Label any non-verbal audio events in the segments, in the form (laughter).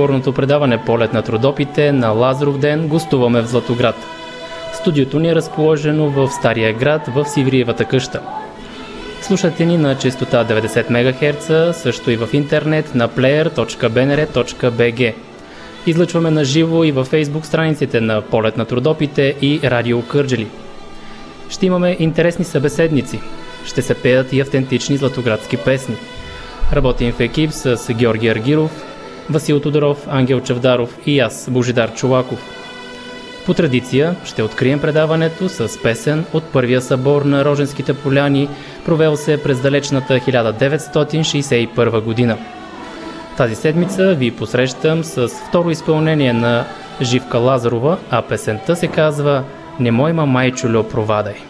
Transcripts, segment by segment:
Фолклорното предаване Полет на трудопите на Лазаров ден гостуваме в Златоград. Студиото ни е разположено в Стария град в Сивриевата къща. Слушате ни на частота 90 МГц, също и в интернет на player.bnr.bg. Излъчваме на живо и във фейсбук страниците на Полет на трудопите и Радио Кърджели. Ще имаме интересни събеседници. Ще се пеят и автентични златоградски песни. Работим в екип с Георги Аргиров, Васил Тодоров, Ангел Чавдаров и аз, Божидар Чулаков. По традиция ще открием предаването с песен от първия събор на Роженските поляни, провел се през далечната 1961 година. Тази седмица ви посрещам с второ изпълнение на Живка Лазарова, а песента се казва «Не мой майчулю провадай».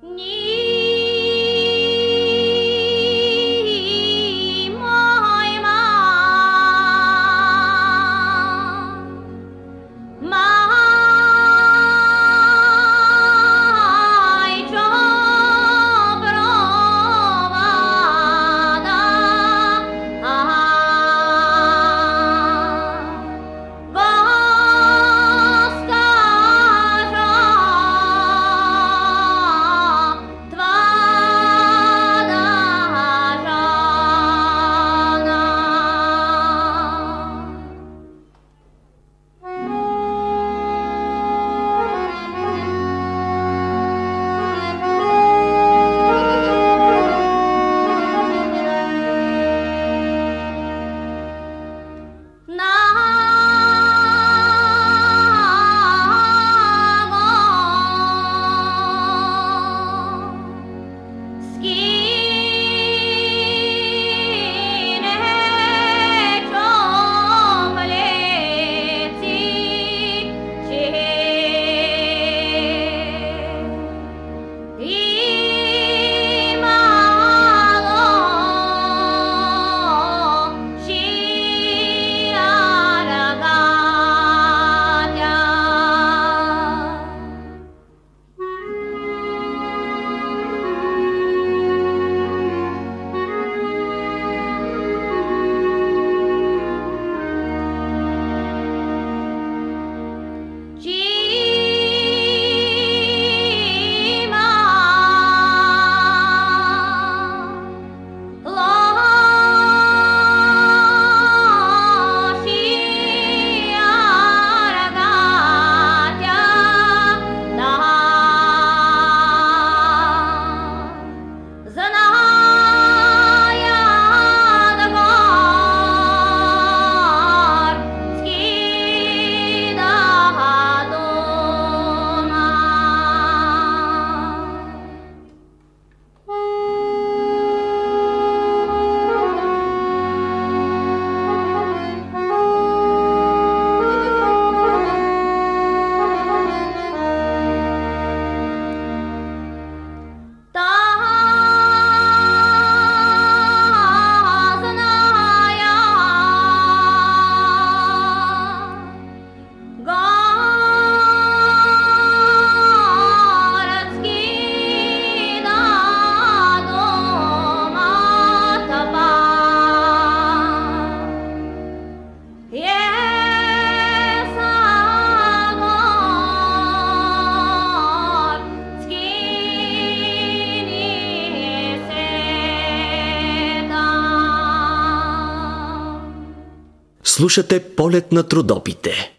Слушате полет на трудопите.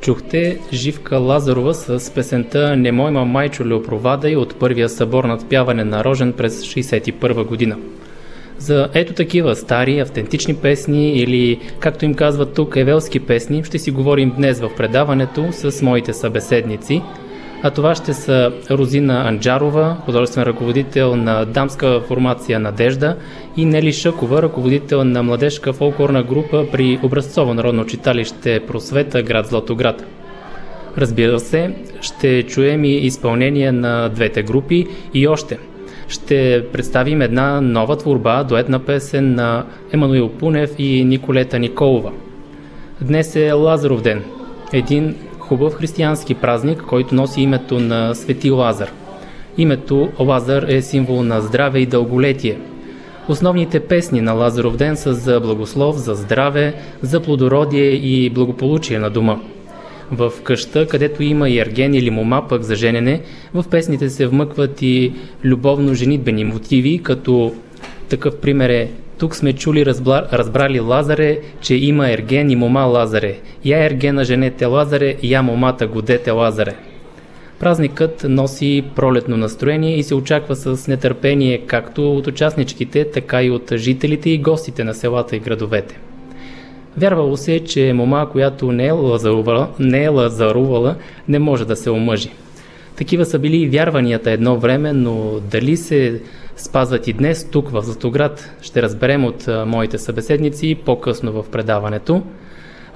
Чухте Живка Лазарова с песента Не мой майчо Леопровада и от първия събор над пяване на Рожен през 61 година. За ето такива стари, автентични песни или, както им казват тук, евелски песни, ще си говорим днес в предаването с моите събеседници. А това ще са Розина Анджарова, художествен ръководител на дамска формация Надежда и Нели Шъкова, ръководител на младежка фолклорна група при Образцово народно читалище Просвета, град Златоград. Разбира се, ще чуем и изпълнение на двете групи и още – ще представим една нова творба, дуетна песен на Емануил Пунев и Николета Николова. Днес е Лазаров ден, един хубав християнски празник, който носи името на Свети Лазар. Името Лазар е символ на здраве и дълголетие. Основните песни на Лазаров ден са за благослов, за здраве, за плодородие и благополучие на дома – в къща, където има и ерген или мома пък за женене, в песните се вмъкват и любовно женитбени мотиви, като такъв пример е тук сме чули, разбрали Лазаре, че има ерген и мома Лазаре. Я ергена женете Лазаре, я момата годете Лазаре. Празникът носи пролетно настроение и се очаква с нетърпение както от участничките, така и от жителите и гостите на селата и градовете. Вярвало се, че мома, която не е, лазарувала, не е лазарувала, не може да се омъжи. Такива са били и вярванията едно време, но дали се спазват и днес тук в Златоград, ще разберем от моите събеседници по-късно в предаването.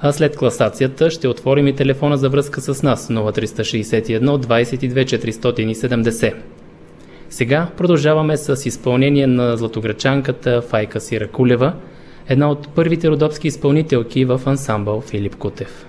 А след класацията ще отворим и телефона за връзка с нас 0361 22 470. Сега продължаваме с изпълнение на златограчанката Файка Сиракулева – една от първите родопски изпълнителки в ансамбъл Филип Кутев.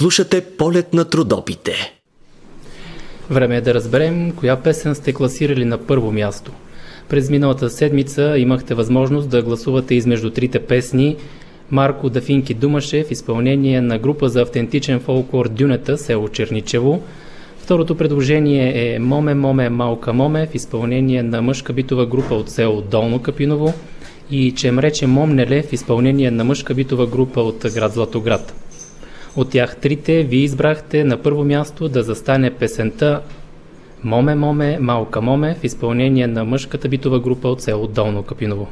Слушате полет на трудопите. Време е да разберем коя песен сте класирали на първо място. През миналата седмица имахте възможност да гласувате измежду трите песни Марко Дафинки Думаше в изпълнение на група за автентичен фолклор Дюнета, село Черничево. Второто предложение е Моме, моме, малка моме в изпълнение на мъжка битова група от село Долно Капиново и Чемрече Момнеле в изпълнение на мъжка битова група от град Златоград. От тях трите ви избрахте на първо място да застане песента Моме, моме, малка моме в изпълнение на мъжката битова група от село Долно Капиново.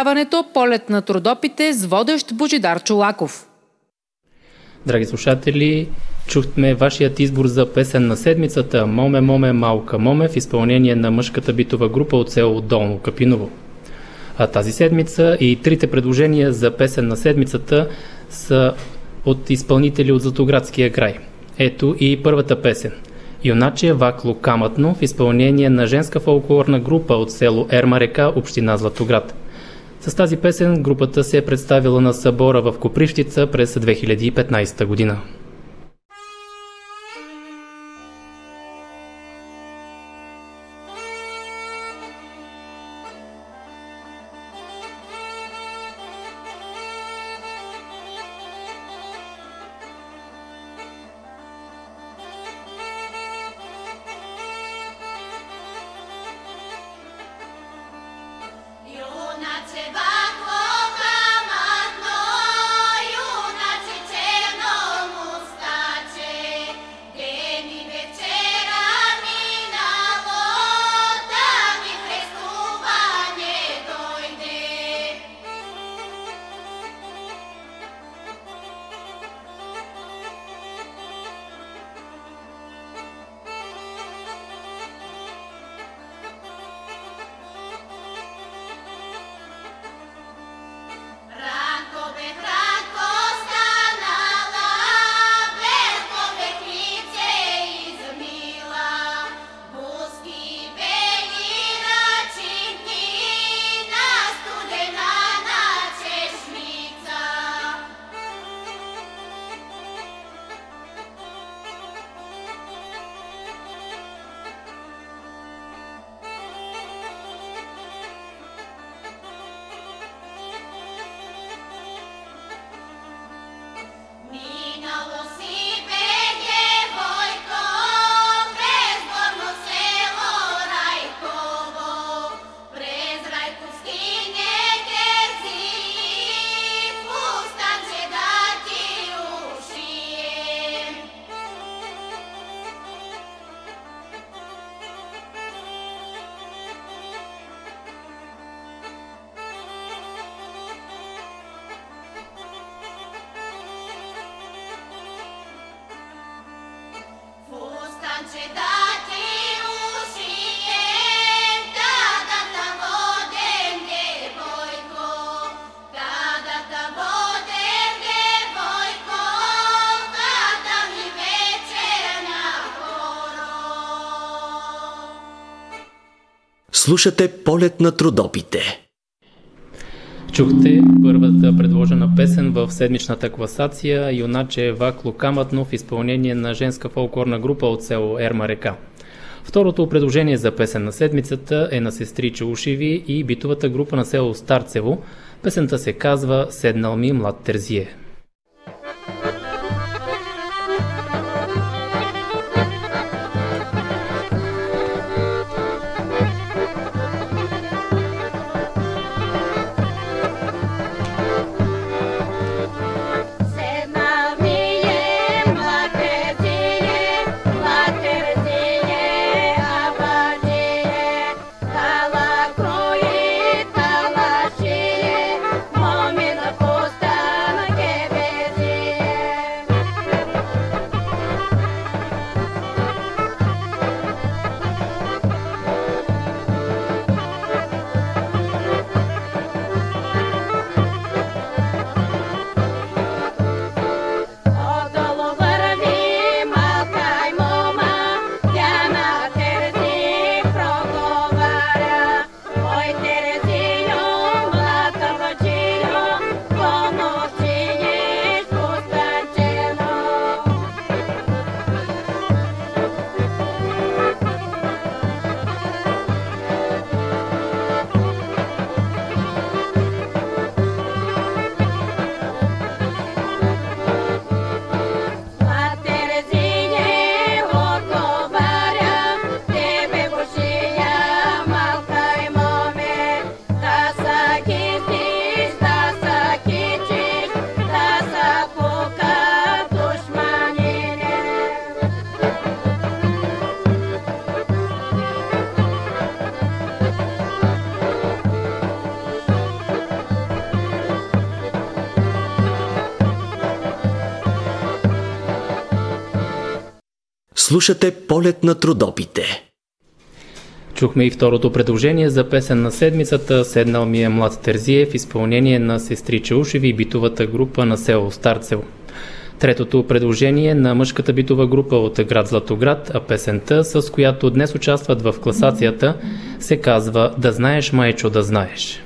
Предаването Полет на трудопите с водещ Божидар Чулаков. Драги слушатели, чухме вашият избор за песен на седмицата Моме, моме, малка моме в изпълнение на мъжката битова група от село Долно Капиново. А тази седмица и трите предложения за песен на седмицата са от изпълнители от Златоградския край. Ето и първата песен – Юначе Вакло Камътно в изпълнение на женска фолклорна група от село Ерма река, община Златоград. С тази песен групата се е представила на събора в Копривщица през 2015 година. Слушате полет на трудопите. Чухте първата предложена песен в седмичната класация Юначе Евак Лукаматно в изпълнение на женска фолклорна група от село Ерма река. Второто предложение за песен на седмицата е на сестри Чаушеви и битовата група на село Старцево. Песента се казва Седнал ми млад Терзие. Слушате полет на трудопите. Чухме и второто предложение за песен на седмицата Седнал ми е млад Терзие в изпълнение на сестри Чаушеви и битовата група на село Старцево. Третото предложение на мъжката битова група от град Златоград, а песента, с която днес участват в класацията, се казва Да знаеш, майчо, да знаеш.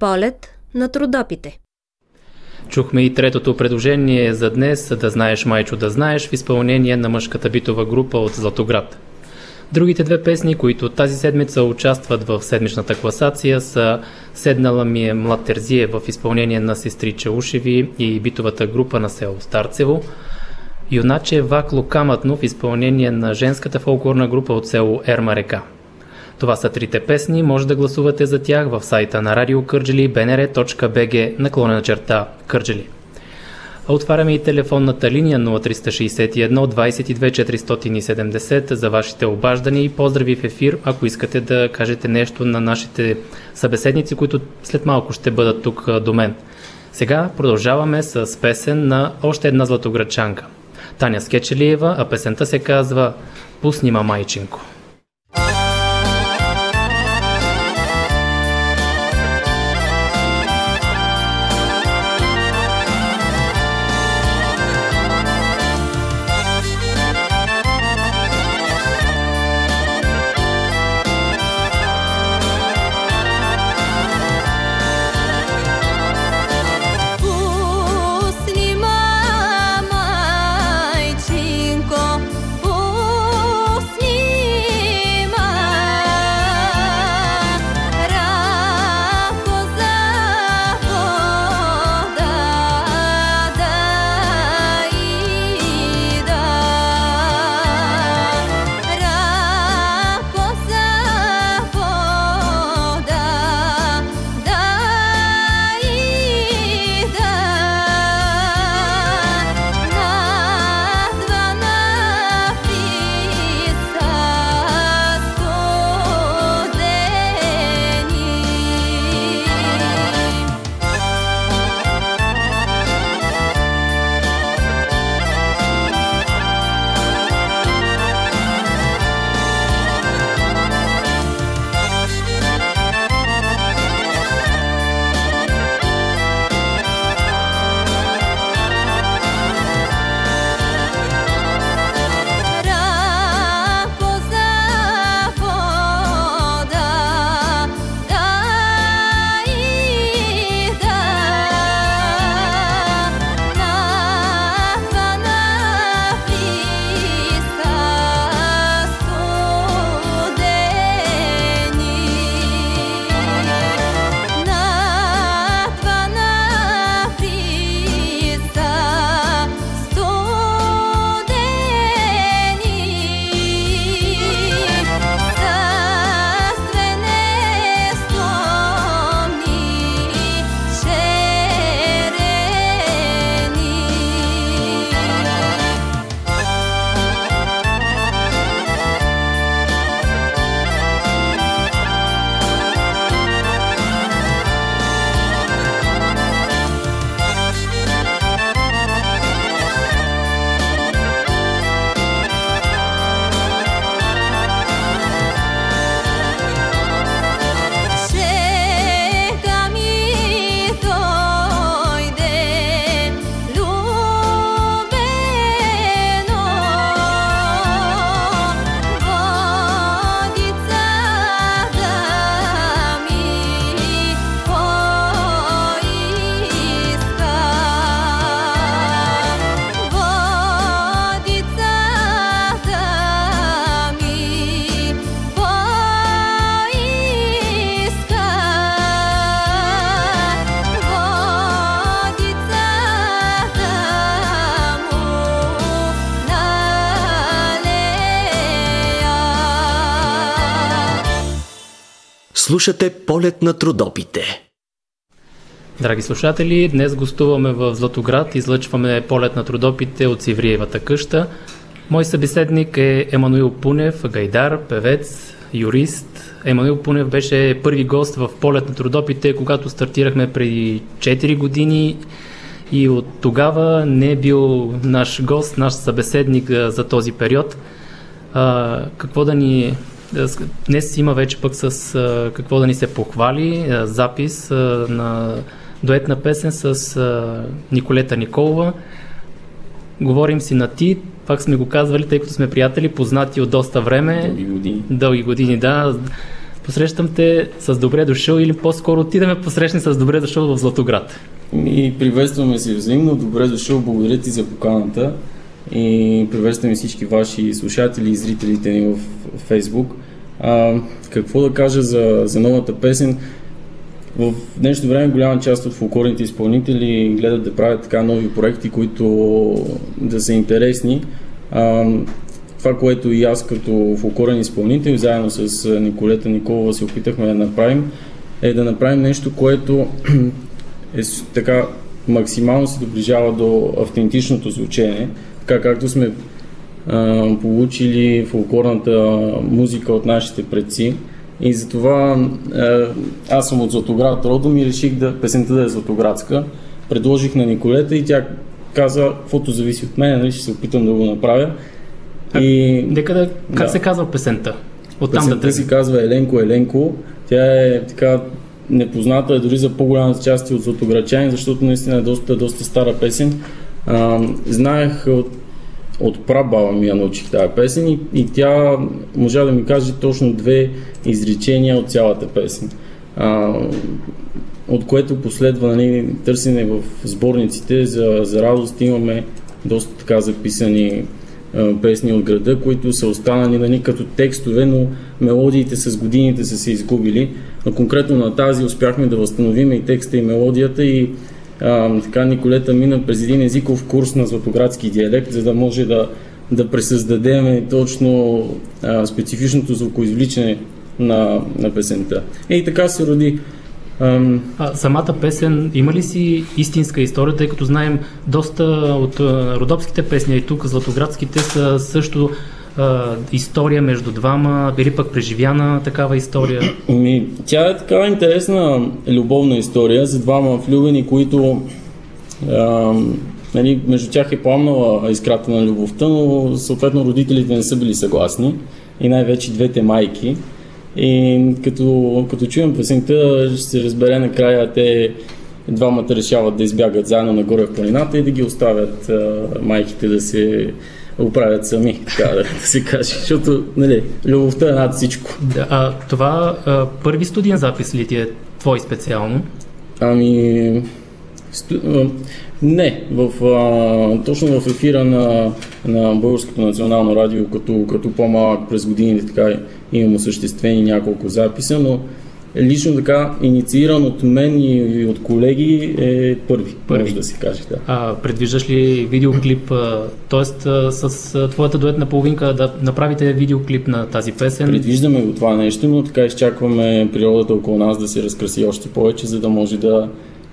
Полет на трудопите. Чухме и третото предложение за днес да знаеш майчо да знаеш в изпълнение на мъжката битова група от Златоград. Другите две песни, които тази седмица участват в седмичната класация са Седнала ми е Млад Терзие в изпълнение на сестри Чаушеви и битовата група на село Старцево, Юначе Вакло Камътно в изпълнение на женската фолклорна група от село Ерма река. Това са трите песни, може да гласувате за тях в сайта на Радио Кърджели bnr.bg наклонена черта Кърджели. Отваряме и телефонната линия 0361 22 470 за вашите обаждания и поздрави в ефир, ако искате да кажете нещо на нашите събеседници, които след малко ще бъдат тук до мен. Сега продължаваме с песен на още една златограчанка. Таня Скечелиева, а песента се казва «Пусни ма майчинко». Слушате полет на трудопите. Драги слушатели, днес гостуваме в Златоград, излъчваме полет на трудопите от Сивриевата къща. Мой събеседник е Емануил Пунев, гайдар, певец, юрист. Емануил Пунев беше първи гост в полет на трудопите, когато стартирахме преди 4 години и от тогава не е бил наш гост, наш събеседник за този период. А, какво да ни... Днес има вече пък с а, какво да ни се похвали, а, запис а, на дуетна песен с а, Николета Николова. Говорим си на ти, пак сме го казвали, тъй като сме приятели, познати от доста време. Дълги години. Дълги години, да. посрещам те с добре дошъл или по-скоро ти да ме посрещни с добре дошъл в Златоград. И приветстваме се взаимно. Добре дошъл, благодаря ти за поканата. И приветстваме всички ваши слушатели и зрителите ни в Фейсбук. А, какво да кажа за, за новата песен? В днешно време голяма част от фолклорните изпълнители гледат да правят така нови проекти, които да са интересни. А, това, което и аз като фолклорен изпълнител, заедно с Николета Николова се опитахме да направим, е да направим нещо, което (clears throat) е така максимално се доближава до автентичното звучение, така както сме а, получили фолклорната музика от нашите предци. И затова а, аз съм от Златоград родом и реших да песента да е златоградска. Предложих на Николета и тя каза, каквото зависи от мен, нали, ще се опитам да го направя. И Нека да, как Да. се казва песента? Да Песента тръгнем. си казва Еленко Еленко. Тя е така непозната е дори за по-голямата част от златограчани, защото наистина е доста, доста стара песен. А, знаех от, от прабаба ми я научих тази песен и, и тя можа да ми каже точно две изречения от цялата песен. А, от което последва нали, търсене в сборниците за, за радост. Имаме доста така записани а, песни от града, които са останали нали, като текстове, но мелодиите с годините са се изгубили. Но конкретно на тази успяхме да възстановим и текста и мелодията и а, така Николета мина през един езиков курс на златоградски диалект, за да може да, да пресъздадем точно а, специфичното звукоизвличане на, на песента. И така се роди. Ам, А, самата песен има ли си истинска история, тъй като знаем доста от родопските песни, и тук златоградските са също а, история между двама, били пък преживяна такава история. Ми, тя е такава интересна любовна история за двама влюбени, които а, нали, между тях е пламнала искрата на любовта, но съответно родителите не са били съгласни и най-вече двете майки. И като, като чуем песента, ще се разбере накрая те двамата решават да избягат заедно нагоре в планината и да ги оставят а, майките да се оправят сами, така да, да се каже. Защото, нали, любовта е над всичко. Да, а, това а, първи студиен запис ли ти е твой специално? Ами, сту... не, в, а, точно в ефира на, на Българското национално радио, като, като по-малък през годините така имам осъществени няколко записа, но лично така иницииран от мен и, от колеги е първи, Първи. може да се каже. Да. А, предвиждаш ли видеоклип, т.е. с твоята дуетна половинка да направите видеоклип на тази песен? Предвиждаме го това нещо, но така изчакваме природата около нас да се разкраси още повече, за да може да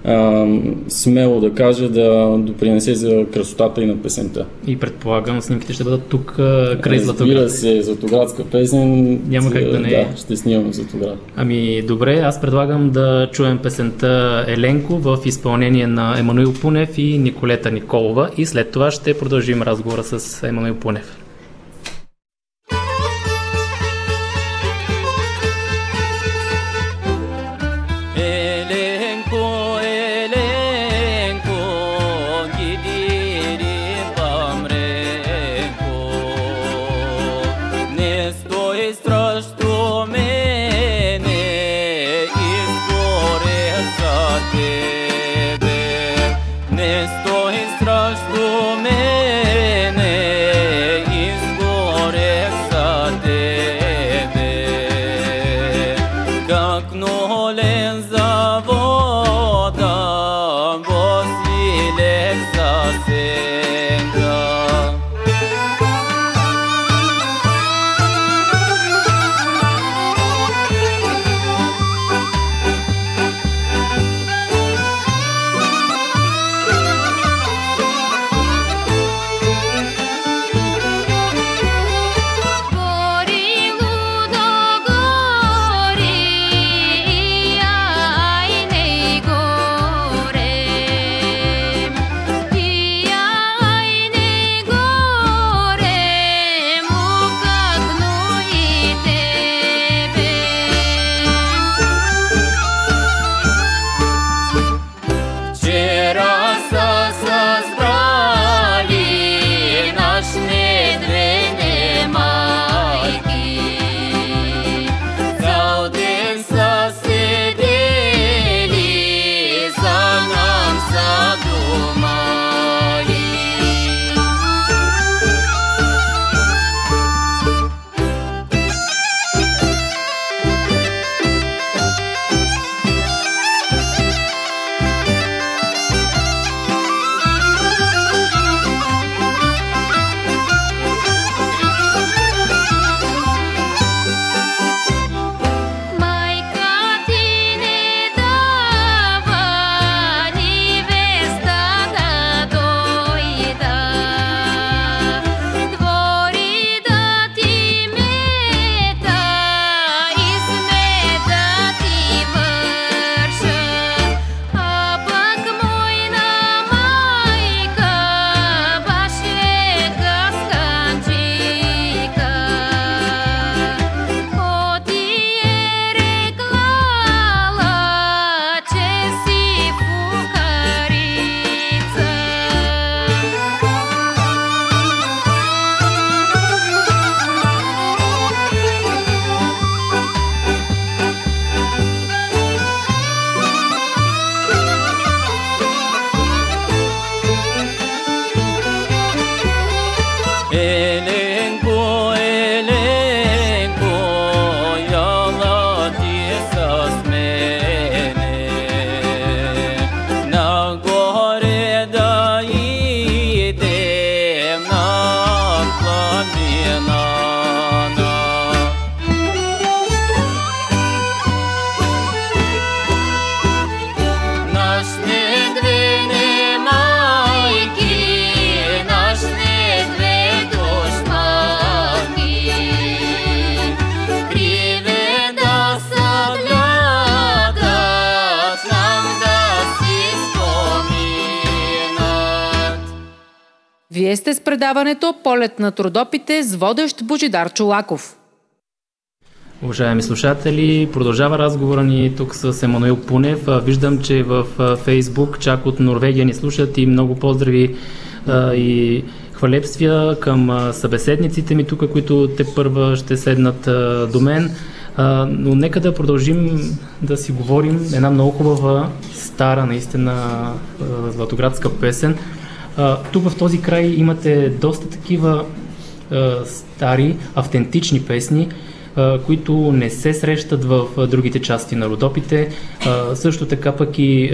а, смело да кажа да допринесе за красотата и на песента. И предполагам, снимките ще бъдат тук а, край Разбира Златоград. се, Златоградска песен. Няма как да не е. Да, ще снимам Златоград. Ами добре, аз предлагам да чуем песента Еленко в изпълнение на Емануил Пунев и Николета Николова и след това ще продължим разговора с Емануил Пунев. Вие сте с предаването Полет на трудопите с водещ Божидар Чолаков. Уважаеми слушатели, продължава разговора ни тук с Емануил Пунев. Виждам, че в Фейсбук чак от Норвегия ни слушат и много поздрави и хвалепствия към събеседниците ми тук, които те първа ще седнат до мен. Но нека да продължим да си говорим една много хубава, стара наистина златоградска песен. Тук в този край имате доста такива стари, автентични песни, които не се срещат в другите части на Родопите. Също така пък и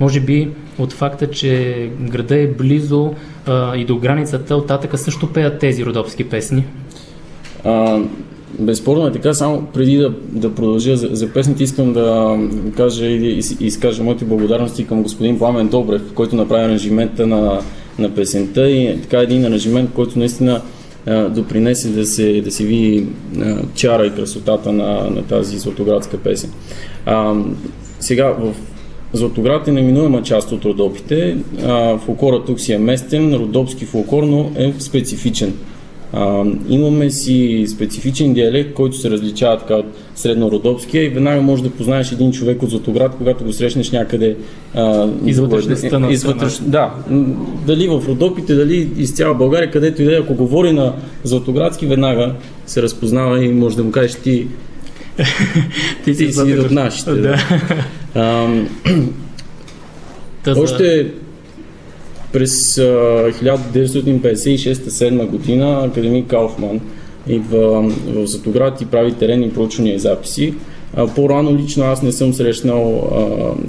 може би от факта, че града е близо и до границата, оттатъка също пеят тези родопски песни. Безспорно е така, само преди да, да продължа за, за песните, искам да кажа и изкажа моите благодарности към господин Пламен Добрев, който направи аранжимента на, на песента и така един аранжимент, който наистина а, допринесе да се, да се види а, чара и красотата на, на тази златоградска песен. А, сега в Златоград е неминуема част от родопите. А, фолклора тук си е местен, родопски фолклор, но е специфичен. А, имаме си специфичен диалект, който се различава така от среднородопския и веднага можеш да познаеш един човек от Златоград, когато го срещнеш някъде а, Из вътрешността на из вътреш... Да, дали в Родопите, дали из цяла България, където и да е, ако говори на Златоградски, веднага се разпознава и може да му кажеш ти, Ти (laughs) ти си от нашите. Да. Да. Ам, Та още през а, 1956-7 година академик Кауфман идва в Златоград и прави теренни проучвания и записи. По-рано лично аз не съм срещнал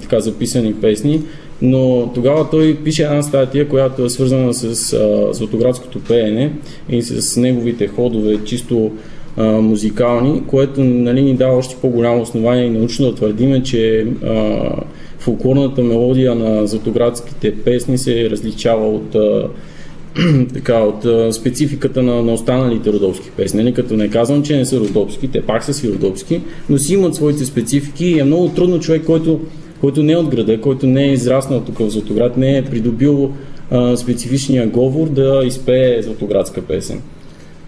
така записани песни, но тогава той пише една статия, която е свързана с а, златоградското пеене и с неговите ходове чисто а, музикални, което нали, ни дава още по-голямо основание и научно да твърдиме, че а, фолклорната мелодия на златоградските песни се различава от (clears throat) така, от спецификата на, на останалите родопски песни. Нали, като не казвам, че не са родопски, те пак са си родопски, но си имат своите специфики и е много трудно човек, който, който не е от града, който не е израснал тук в Златоград, не е придобил а, специфичния говор да изпее златоградска песен.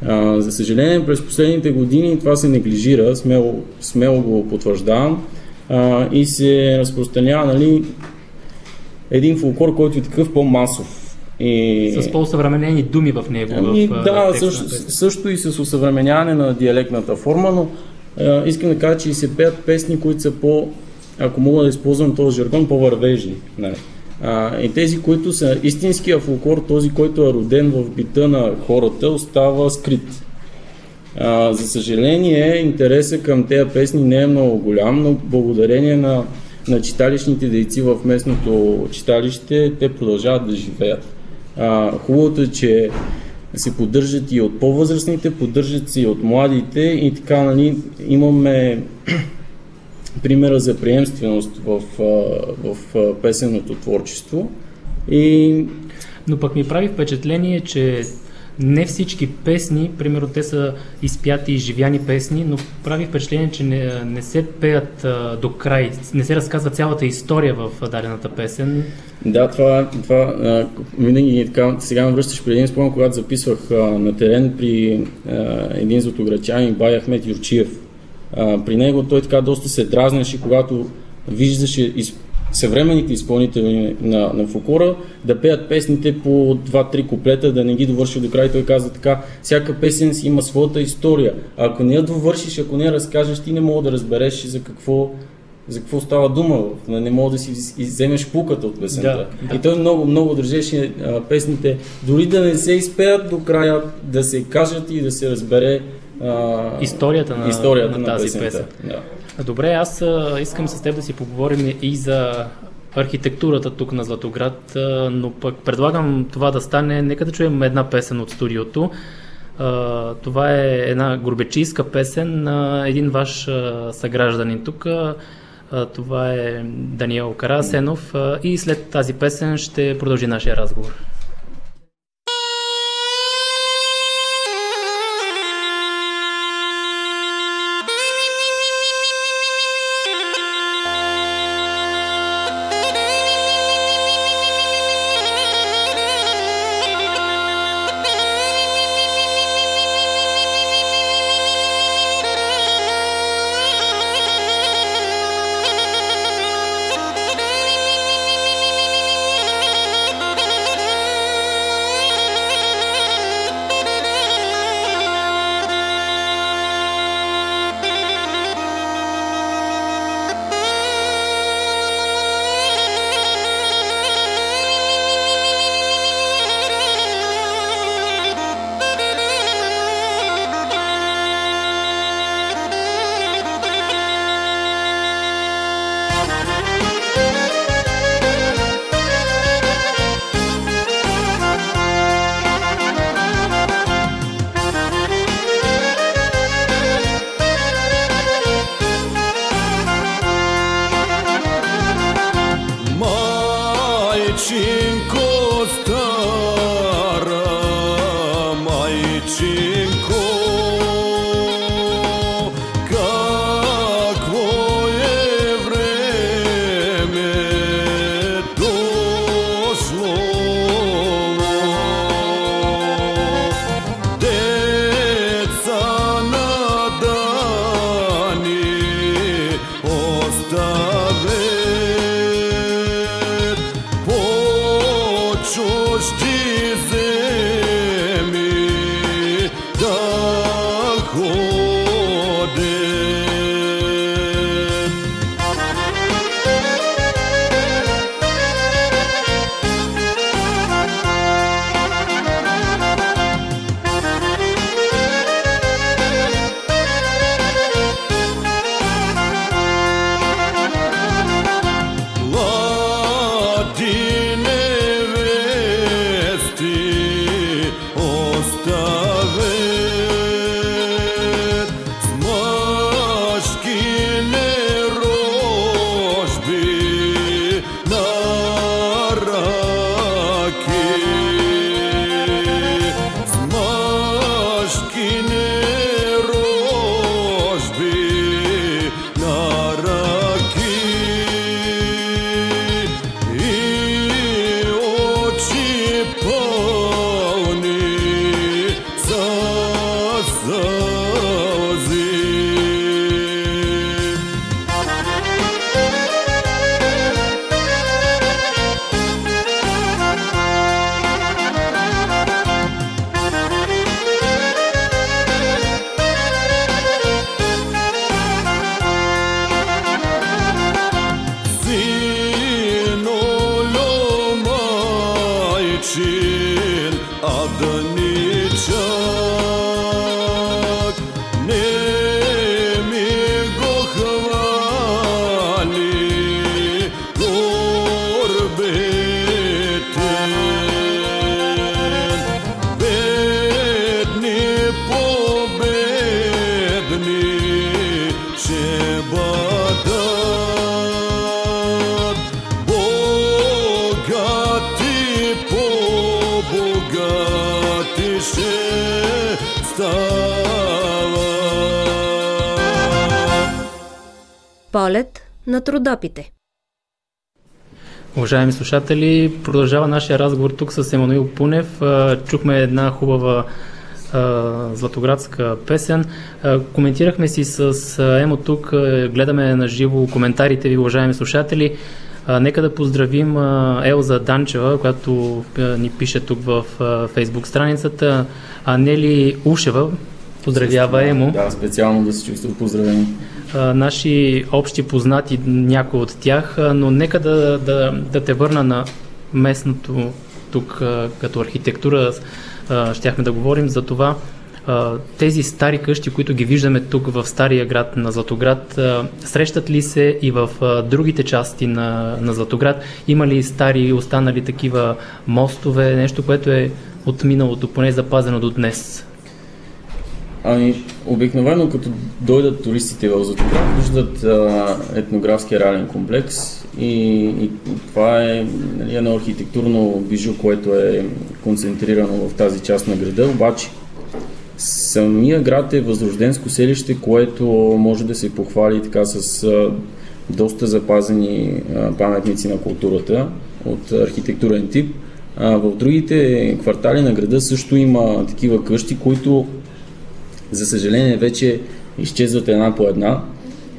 А, за съжаление, през последните години това се неглижира, смело, смело го потвърждавам а, и се разпространява нали, един фолклор, който е такъв по-масов. И... С по-съвременени думи в него. Ами, в, да, също, също и с усъвременяване на диалектната форма, но а, искам да кажа, че и се пеят песни, които са по, ако мога да използвам този жаргон, по-вървежни. Нали. А, и тези, които са истинския фолклор, този, който е роден в бита на хората, остава скрит. А, за съжаление, интереса към тези песни не е много голям, но благодарение на, на читалищните дейци в местното читалище, те продължават да живеят. А, хубавото е, че се поддържат и от по-възрастните, поддържат се и от младите и така, нали, имаме (clears throat) примера за приемственост в, в песенното творчество. И Но пък ми прави впечатление, че не всички песни, примерно те са изпяти и живяни песни, но прави впечатление, че не, не се пеят а, до край, не се разказва цялата история в дадената песен. Да, това, това а, винаги така. Сега ме връщаш преди един спомен, когато записвах а, на терен при а, един златограчанин, Бай Ахмет Юрчиев. А, при него той така доста се дразнеше, когато виждаше съвременните изпълнители на, на фолклора да пеят песните по два-три куплета, да не ги довърши до край. Той каза така, всяка песен си има своята история. А ако не я довършиш, ако не я разкажеш, ти не мога да разбереш за какво за какво става дума, не мога да си вземеш пуката от песента. Да. И той много, много държеше песните, дори да не се изпеят до края, да се кажат и да се разбере а, Историята на- историята на тази песента. песен. Да. Добре, аз искам с теб да си поговорим и за архитектурата тук на Златоград, но пък предлагам това да стане, нека да чуем една песен от студиото. Това е една горбечийска песен на един ваш съгражданин тук. Това е Даниел Карасенов и след тази песен ще продължи нашия разговор. На трудопите. Уважаеми слушатели, продължава нашия разговор тук с Емануил Пунев. Чухме една хубава златоградска песен. Коментирахме си с Емо тук, гледаме на живо коментарите ви, уважаеми слушатели. Нека да поздравим Елза Данчева, която ни пише тук в фейсбук страницата. А Нели Ушева, поздравява Емо. Да, специално да се чувстват поздравени. А, наши общи познати, някои от тях, но нека да, да, да те върна на местното тук като архитектура. Щяхме да говорим за това. Тези стари къщи, които ги виждаме тук в стария град на Златоград, срещат ли се и в другите части на, на Златоград? Има ли стари, останали такива мостове, нещо, което е от миналото, поне запазено до днес? Ами, обикновено като дойдат туристите в Златоград, виждат етнографския реален комплекс и, и това е нали, едно архитектурно бижу, което е концентрирано в тази част на града, обаче самия град е възрожденско селище, което може да се похвали така с а, доста запазени а, паметници на културата от архитектурен тип. А, в другите квартали на града също има такива къщи, които за съжаление вече изчезват една по една.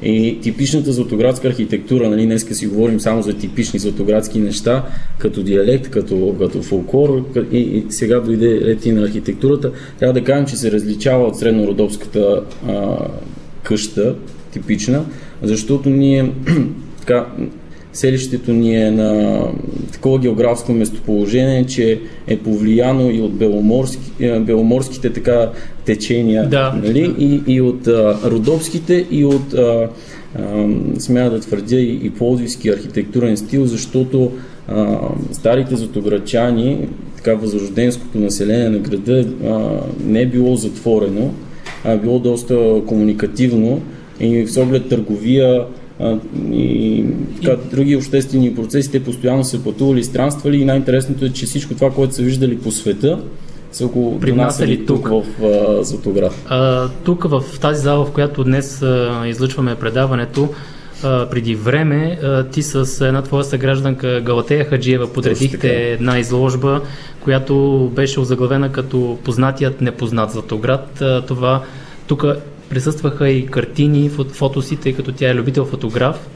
И типичната златоградска архитектура, нали, днеска си говорим само за типични златоградски неща, като диалект, като, като фолклор, и, и сега дойде ред и на архитектурата, трябва да кажем, че се различава от среднородопската а, къща, типична, защото ние (clears throat) така, селището ни е на такова географско местоположение, че е повлияно и от беломорски, е, беломорските така течения, Да. нали? и, и от а, родопските, и от а, а, смея да твърдя и, и пловдивски архитектурен стил, защото а, старите златоградчани, така възрожденското население на града а, не е било затворено, а е било доста комуникативно и с оглед търговия и така, други обществени процеси, те постоянно са пътували, странствали и най-интересното е, че всичко това, което са виждали по света, са го Привнасяли донасяли тук, тук. в а, Златоград. А, тук в тази зала, в която днес а, излъчваме предаването, а, преди време а, ти с една твоя съгражданка Галатея Хаджиева подредихте така. една изложба, която беше озаглавена като Познатият непознат Златоград. А, това тук присъстваха и картини, фо- фотоси, тъй като тя е любител фотограф.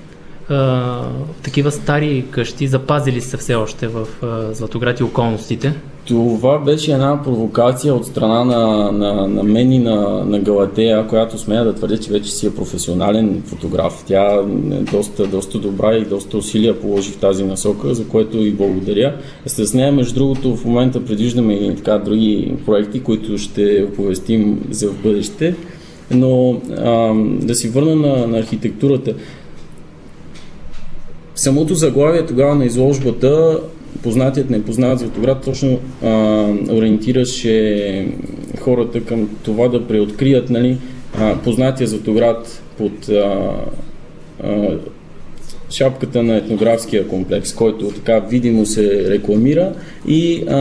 а, такива стари къщи, запазили се все още в а, Златоград и околностите? Това беше една провокация от страна на, на, на мен и на, на Галатея, която смея да твърдя, че вече си е професионален фотограф. Тя е доста, доста добра и доста усилия положи в тази насока, за което и благодаря. С нея, между другото, в момента предвиждаме и така други проекти, които ще оповестим за в бъдеще. Но а, да си върна на, на архитектурата. Самото заглавие тогава на изложбата познатият непознат Златоград точно а, ориентираше хората към това да преоткрият нали, а, познатия Златоград под а, а, шапката на етнографския комплекс, който така видимо се рекламира и а,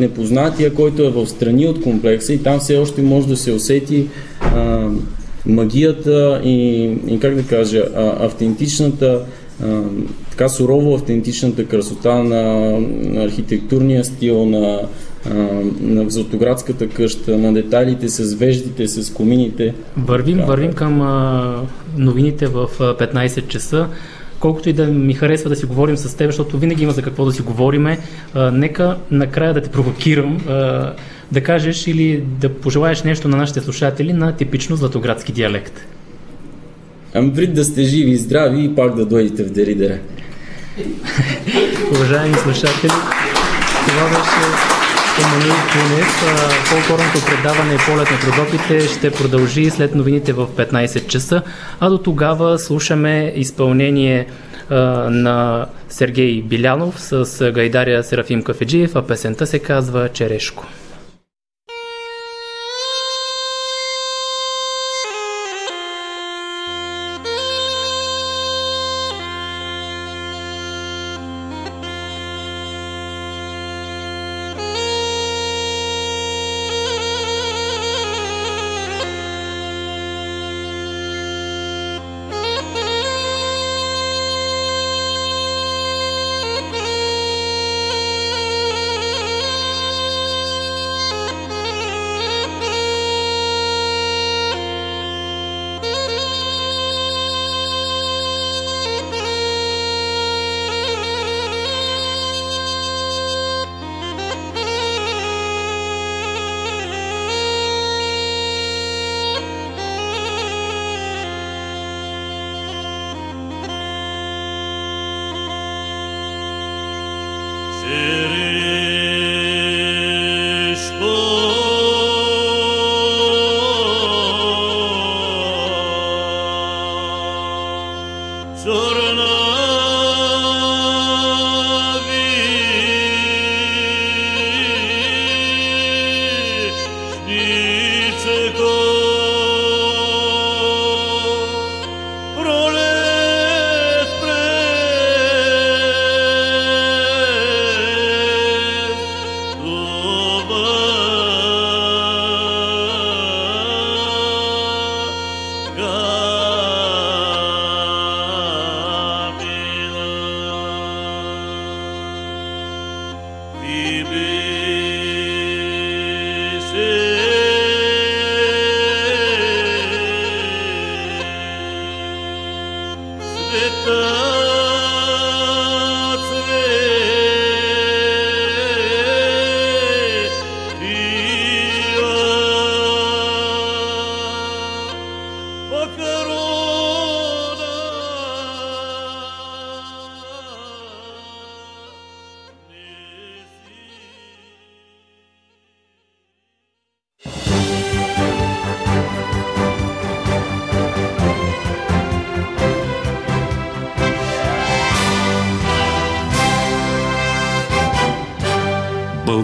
непознатия, който е в страни от комплекса и там все още може да се усети а, магията и, и как да кажа, а, автентичната а, така сурово автентичната красота на, на архитектурния стил, на, на Златоградската къща, на детайлите с веждите, с комините. Вървим, Така. вървим към а, новините в а, 15 часа. Колкото и да ми харесва да си говорим с теб, защото винаги има за какво да си говориме, а, нека накрая да те провокирам а, да кажеш или да пожелаеш нещо на нашите слушатели на типично златоградски диалект. Пред да сте живи и здрави и пак да дойдете в Деридера. (laughs) Уважаеми слушатели, това беше Емануил Кунев. А, Фолклорното предаване Полет на трудопите ще продължи след новините в 15 часа, а до тогава слушаме изпълнение на Сергей Билянов с гайдаря Серафим Кафеджиев, а песента се казва Черешко.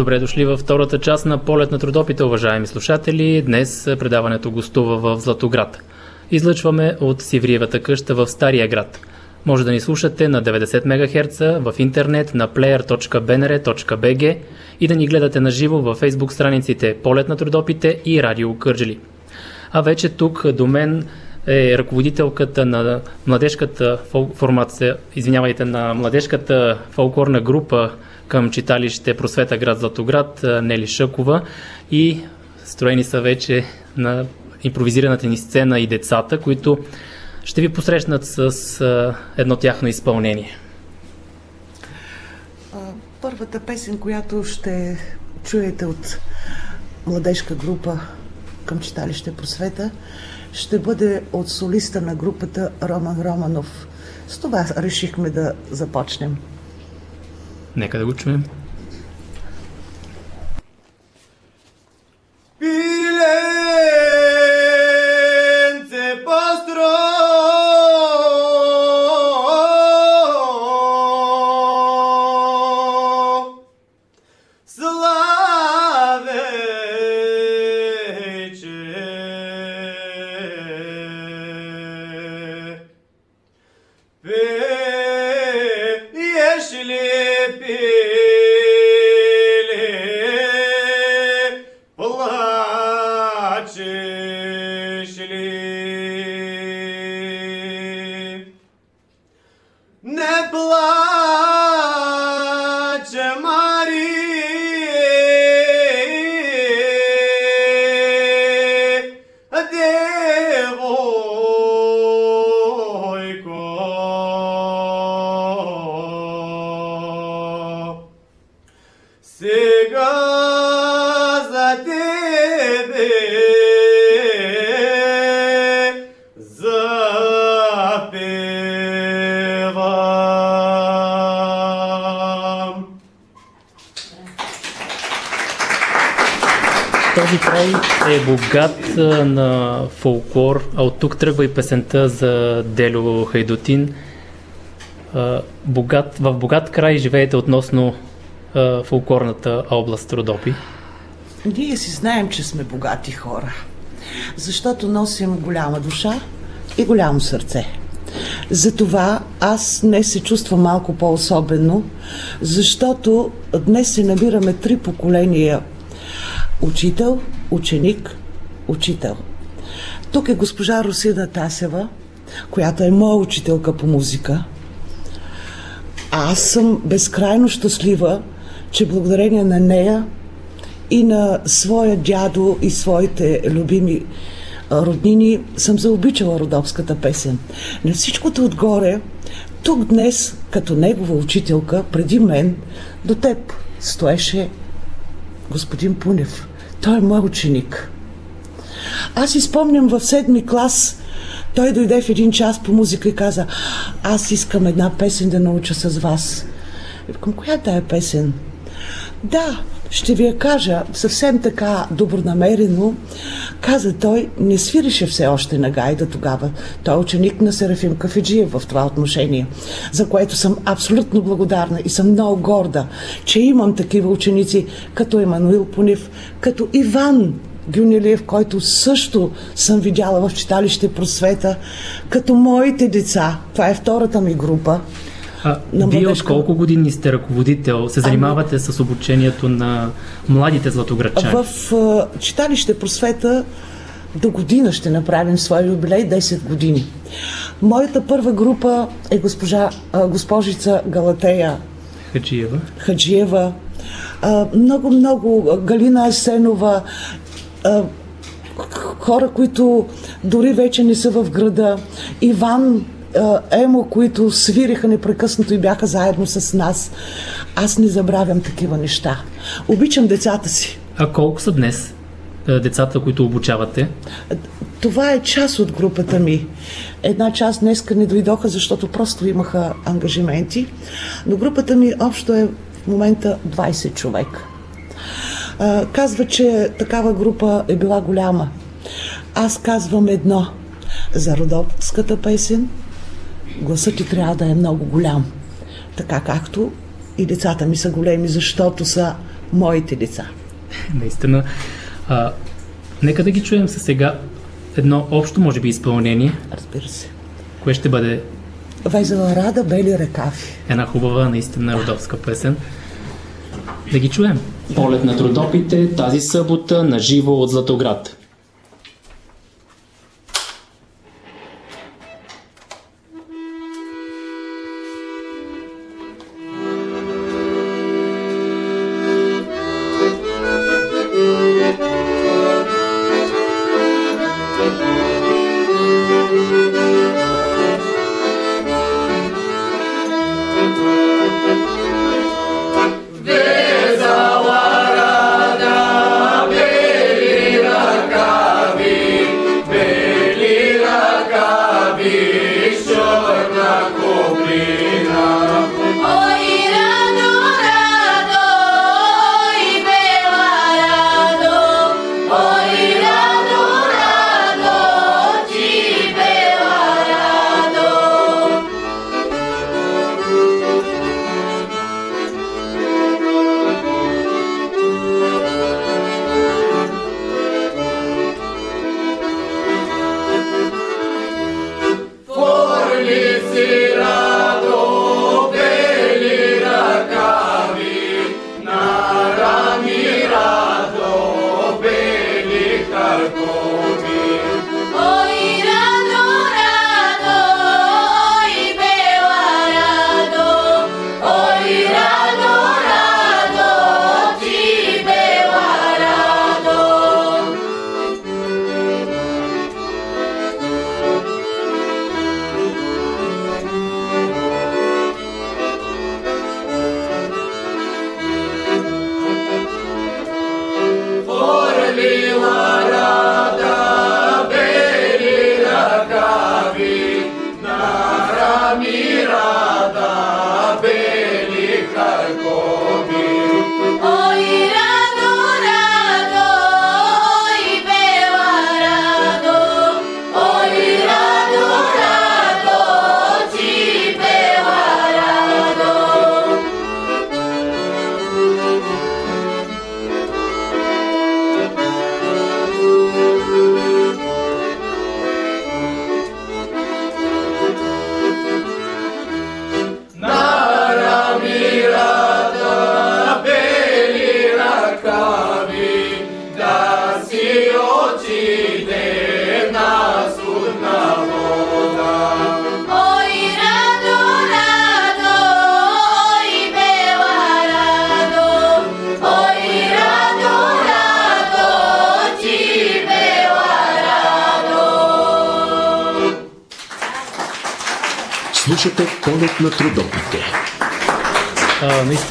Добре дошли във втората част на полет на трудопите, уважаеми слушатели. Днес предаването гостува в Златоград. Излъчваме от Сивриевата къща в Стария град. Може да ни слушате на 90 МГц в интернет на player.bnr.bg и да ни гледате на живо във фейсбук страниците Полет на трудопите и Радио Кърджели. А вече тук до мен е ръководителката на младежката формация, извинявайте, на младежката фолклорна група към читалище Просвета град Златоград Нели Шъкова и строени са вече на импровизираната ни сцена и децата, които ще ви посрещнат с едно тяхно изпълнение. Първата песен, която ще чуете от младежка група към читалище Просвета, ще бъде от солиста на групата Роман Романов. С това решихме да започнем. Нека да го чуем. Пиленце постро богат на фолклор, а от тук тръгва и песента за Дело Хайдутин. Богат, в богат край живеете относно фолклорната област Родопи. Ние си знаем, че сме богати хора, защото носим голяма душа и голямо сърце. Затова аз днес се чувствам малко по-особено, защото днес се набираме три поколения учител, ученик, учител. Тук е госпожа Русина Тасева, която е моя учителка по музика. Аз съм безкрайно щастлива, че благодарение на нея и на своя дядо и своите любими роднини съм заобичала родопската песен. На всичкото отгоре, тук днес, като негова учителка, преди мен, до теб стоеше господин Пунев. Той е мой ученик. Аз изпомням в седми клас, той дойде в един час по музика и каза, аз искам една песен да науча с вас. И викам, коя е тая песен? Да, ще ви я кажа съвсем така добронамерено. Каза той, не свирише все още на гайда тогава. Той е ученик на Серафим Кафеджиев в това отношение, за което съм абсолютно благодарна и съм много горда, че имам такива ученици, като Емануил Понев, като Иван Гюнелиев, който също съм видяла в читалище Просвета, като моите деца. Това е втората ми група. А, На вие от колко години сте ръководител? Се занимавате с обучението на младите златоградчани? В а, читалище Просвета до година ще направим своя юбилей 10 години. Моята първа група е госпожа, а, госпожица Галатея Хаджиева. Хаджиева, а, много, много Галина Асенова, а, хора, които дори вече не са в града, Иван Емо, които свириха непрекъснато и бяха заедно с нас. Аз не забравям такива неща. Обичам децата си. А колко са днес децата, които обучавате? Това е част от групата ми. Една част днеска не дойдоха, защото просто имаха ангажименти. Но групата ми общо е в момента 20 човека. А, казва, че такава група е била голяма. Аз казвам едно. За родопската песен гласът ти трябва да е много голям. Така както и децата ми са големи, защото са моите деца. Наистина. А, нека да ги чуем със сега едно общо, може би, изпълнение. Разбира се. Кое ще бъде Везела рада, бели ръкави. една хубава, наистина родовска песен. Да ги чуем. Полет на трудопите тази събота на живо от Златоград.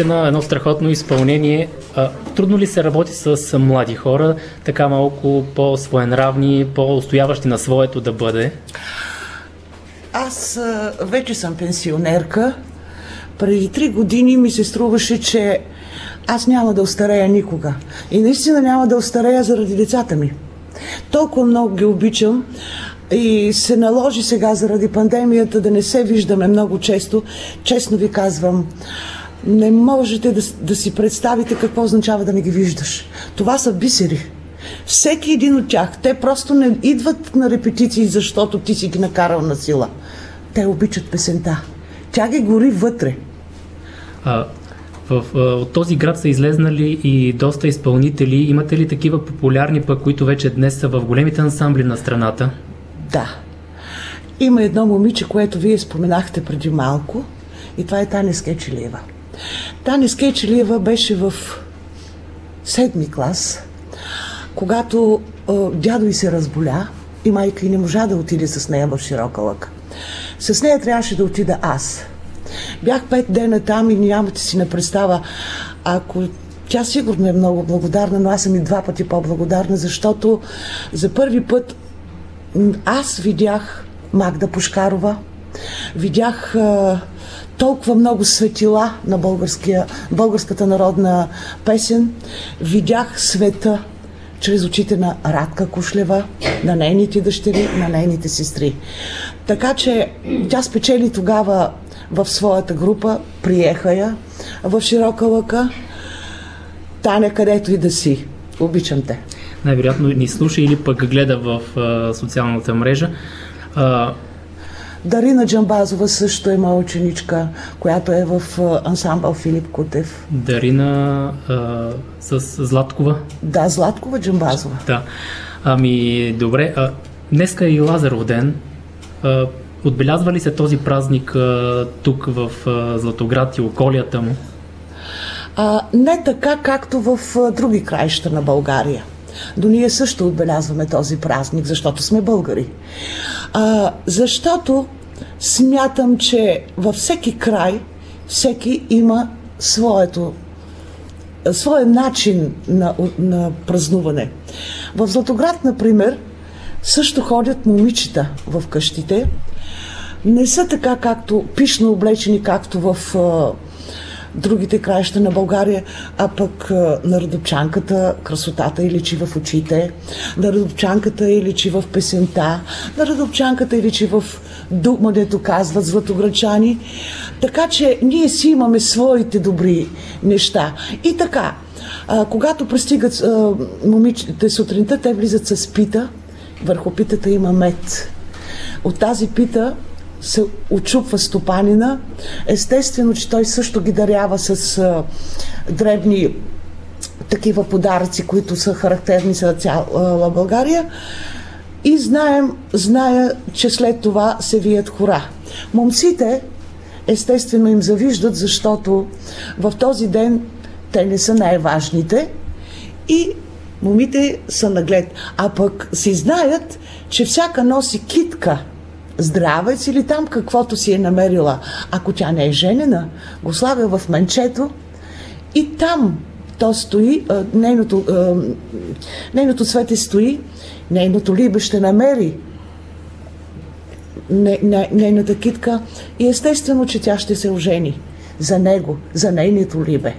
Наистина едно страхотно изпълнение. А, трудно ли се работи с млади хора, така малко по-своенравни, по-устояващи на своето да бъде? Аз а, вече съм пенсионерка. Преди три години ми се струваше, че аз няма да остарея никога. И наистина няма да остарея заради децата ми. Толкова много ги обичам и се наложи сега заради пандемията да не се виждаме много често. Честно ви казвам, не можете да, да си представите какво означава да не ги виждаш. Това са бисери. Всеки един от тях. Те просто не идват на репетиции, защото ти си ги накарал на сила. Те обичат песента. Тя ги гори вътре. А, в, а, от този град са излезнали и доста изпълнители. Имате ли такива популярни пък, които вече днес са в големите ансамбли на страната? Да. Има едно момиче, което вие споменахте преди малко и това е Таня Скечелиева. Таня Скечелиева беше в седми клас, когато а, дядо й се разболя и майка й не можа да отиде с нея в широка лъка. С нея трябваше да отида аз. Бях пет дена там и нямате си на представа, ако тя сигурно е много благодарна, но аз съм и два пъти по-благодарна, защото за първи път аз видях Магда Пушкарова, видях а, толкова много светила на българската народна песен, видях света, чрез очите на Радка Кушлева, на нейните дъщери, на нейните сестри. Така че тя спечели тогава в своята група, приеха я в широка лъка. Таня, където и да си. Обичам те. Най-вероятно ни слуша или пък гледа в а, социалната мрежа. А, Дарина Джамбазова също е моя ученичка, която е в ансамбъл Филип Кутев. Дарина а, с Златкова. Да, Златкова Джамбазова. Да. Ами, добре. А, днеска е и Лазаров ден. А, отбелязва ли се този празник а, тук в а, Златоград и околията му? А, не така, както в а, други краища на България. Но ние също отбелязваме този празник, защото сме българи. А, защото смятам, че във всеки край всеки има своето своя начин на, на празнуване. В Златоград, например, също ходят момичета в къщите. Не са така, както пишно облечени, както в другите краища на България, а пък на родопчанката красотата и личи в очите, на родопчанката и личи в песента, на родопчанката и личи в думането, казват златограчани. Така че ние си имаме своите добри неща. И така, а, когато пристигат а, момичета сутринта, те влизат с пита, върху питата има мед. От тази пита се очупва стопанина. Естествено, че той също ги дарява с а, дребни такива подаръци, които са характерни за цяла България. И знаем, зная, че след това се вият хора. Момците, естествено, им завиждат, защото в този ден те не са най-важните и момите са наглед. А пък си знаят, че всяка носи китка – здравец или там каквото си е намерила. Ако тя не е женена, го слага в менчето и там то стои, нейното, нейното цвете стои, нейното либе ще намери не, не, нейната китка и естествено, че тя ще се ожени за него, за нейното либе.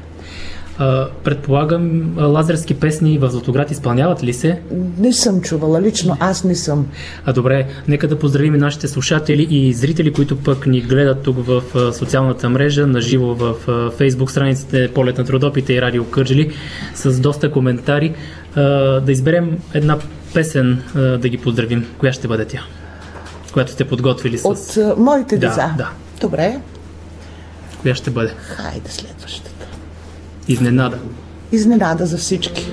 А, предполагам, лазерски песни в Златоград изпълняват ли се? Не съм чувала, лично аз не съм. А добре, нека да поздравим нашите слушатели и зрители, които пък ни гледат тук в социалната мрежа, наживо в фейсбук страниците Полет на трудопите и Радио Кърджели с доста коментари. А, да изберем една песен а, да ги поздравим. Коя ще бъде тя? Която сте подготвили с... От моите да, деца? Да. Добре. Коя ще бъде? Хайде следващата. Изненада. Изненада за всички.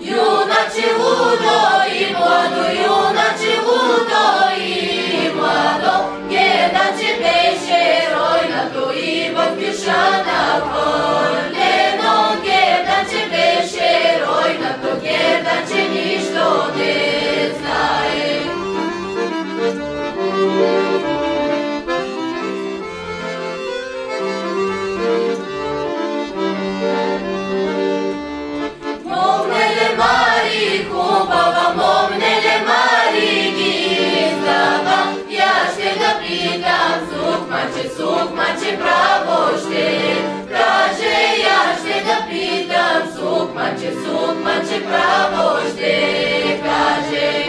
Юначе лудо и младо, юначе лудо Oynatıp yerden Очі сукма чи право жди, каже, я ж не допитам, сукма чи сукма чи право жди, каже.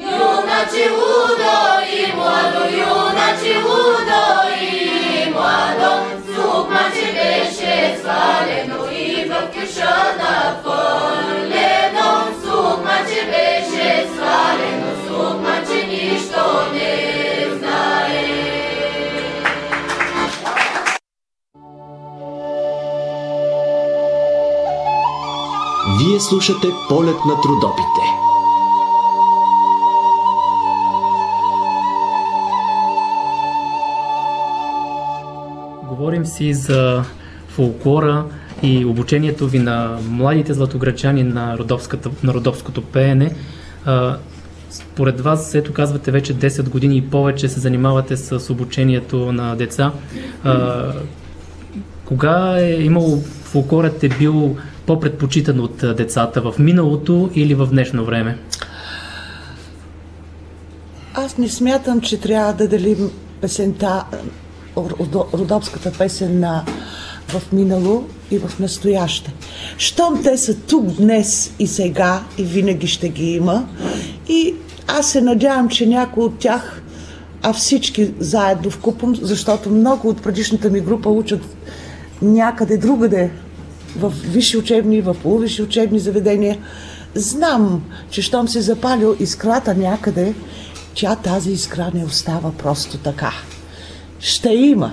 Юначе удо и младо, юначе удо и младо, сукма чи пише славину, Вие слушате полет на трудопите. Говорим си за фолклора и обучението ви на младите златограчани на, на родопското пеене. А, според вас, ето казвате вече 10 години и повече се занимавате с обучението на деца. А, кога е имало фолклорът е бил по-предпочитан от децата в миналото или в днешно време? Аз не смятам, че трябва да делим песента, родо- родопската песен на в минало и в настояще. Щом те са тук днес и сега и винаги ще ги има и аз се надявам, че някой от тях, а всички заедно в купом, защото много от предишната ми група учат някъде другаде, в висши учебни, в полувисши учебни заведения. Знам, че щом се запалил искрата някъде, тя тази искра не остава просто така. Ще има.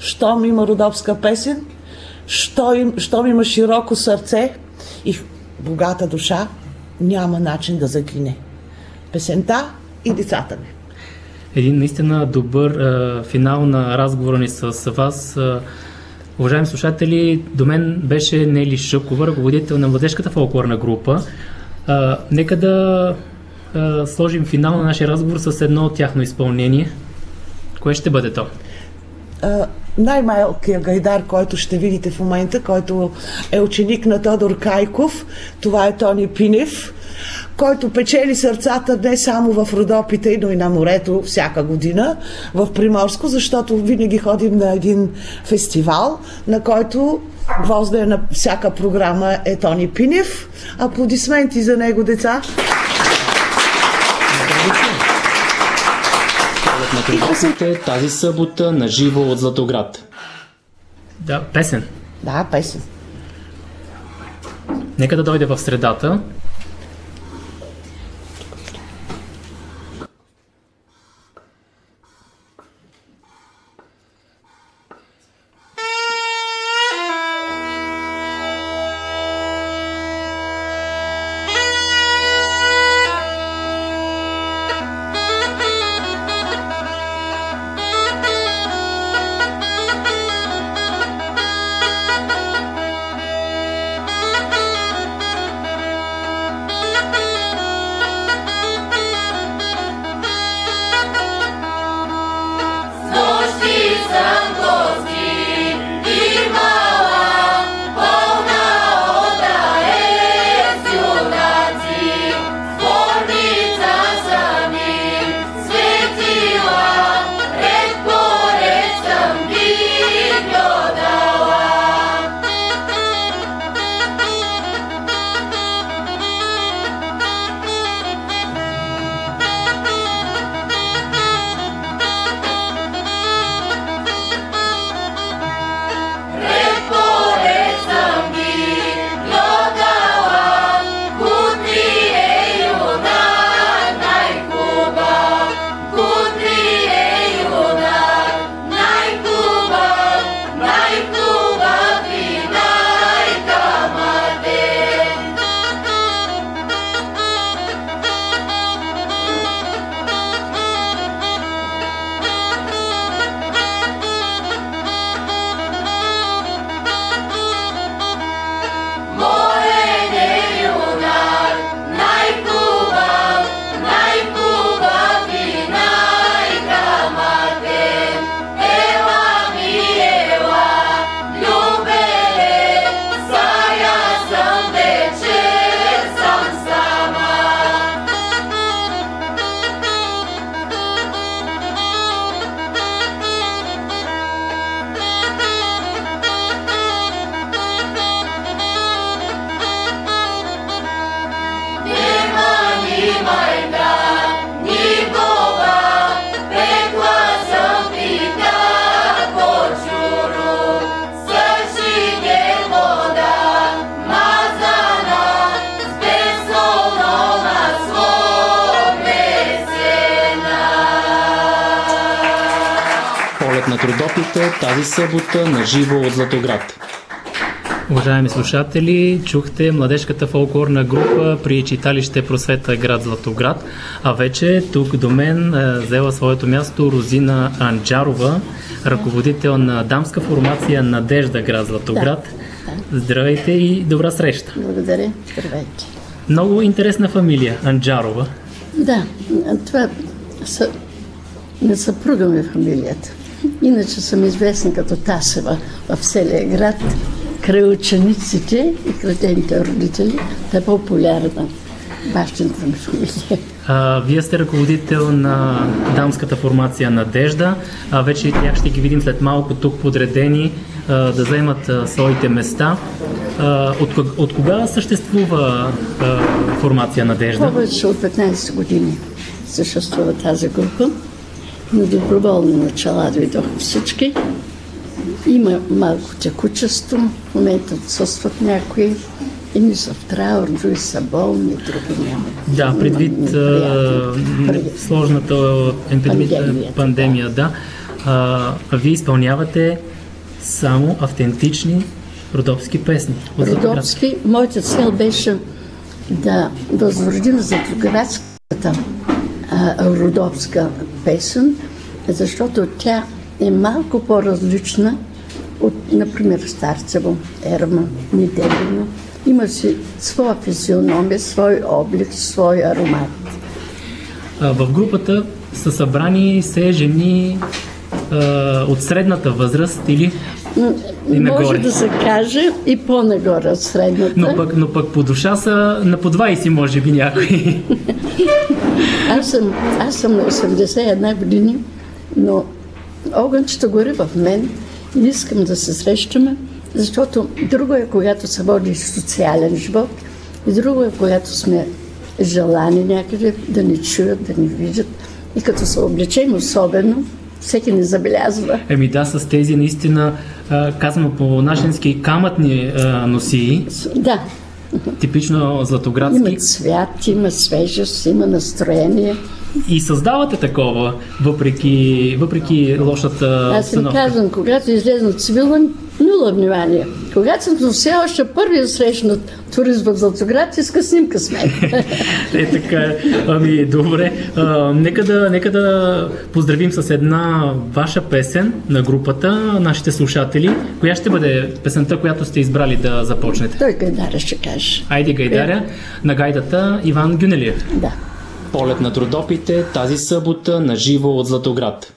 Щом има родопска песен, щом, щом има широко сърце и богата душа, няма начин да загине. Песента и децата ми. Един наистина добър а, финал на разговора ни с вас. Уважаеми слушатели, до мен беше Нели Шъкова, ръководител на младежката фолклорна група. А, нека да а, сложим финал на нашия разговор с едно тяхно изпълнение. Кое ще бъде то? Най-малкият гайдар, който ще видите в момента, който е ученик на Тодор Кайков, това е Тони Пинев, който печели сърцата не само в Родопите, но и на морето всяка година в Приморско, защото винаги ходим на един фестивал, на който гвозда на всяка програма е Тони Пинев. Аплодисменти за него, деца! на трудовите тази събота на живо от Златоград. Да, песен. Да, песен. Нека да дойде в средата. На живо от Златоград. Уважаеми слушатели, чухте младежката фолклорна група при читалище Просвета град Златоград, а вече тук до мен е взела своето място Розина Анджарова, ръководител на дамска формация Надежда град Златоград. Здравейте и добра среща! Благодаря. Здравейте. Много интересна фамилия Анджарова. Да, това са, на съпруга ми фамилията. Иначе съм известна като Тасева в целия град. Край учениците и край родители. Та е популярна бащината ми фамилия. А, вие сте ръководител на дамската формация Надежда. А, вече тях ще ги видим след малко тук подредени а, да вземат а, своите места. А, от, от кога съществува а, формация Надежда? Повече от 15 години съществува тази група. На доброволни начала дойдоха всички. Има малко текучество, в момента отсъстват някои. Едни са в траур, други са болни, други нямат. Да, предвид а, сложната Пандемията, пандемия, да. А, вие изпълнявате само автентични родопски песни. Родопски, моята цел беше да възродим Златоградската а, родопска песен, защото тя е малко по-различна от, например, Старцево, Ерма, Неделино. Има си своя физиономия, свой облик, свой аромат. В групата са събрани все жени от средната възраст или И Може нагоре. да се каже и по-нагоре от средната. но пък, но пък по душа са на по 20 може би някои. (laughs) Аз съм, аз съм на 81 години, но огънчето гори в мен не искам да се срещаме, защото друго е, когато се води социален живот и друго е, когато сме желани някъде да ни чуят, да ни видят. И като се облечем особено, всеки не забелязва. Еми да, с тези наистина, а, казано по нашенски, камътни а, носии, Да, типично златоградски. има цвят, има свежест, има настроение. И създавате такова, въпреки, въпреки лошата Аз им казвам, когато излезна цивилна, нула внимание. Когато съм все още първия срещнат турист в Златоград, иска снимка с мен. (laughs) Е така, ами добре. А, нека, да, нека да поздравим с една ваша песен на групата, нашите слушатели. Коя ще бъде песента, която сте избрали да започнете? Той Гайдаря ще каже. Айде Гайдаря, на гайдата Иван Гюнелиев. Да. Полет на трудопите тази събота на живо от Златоград.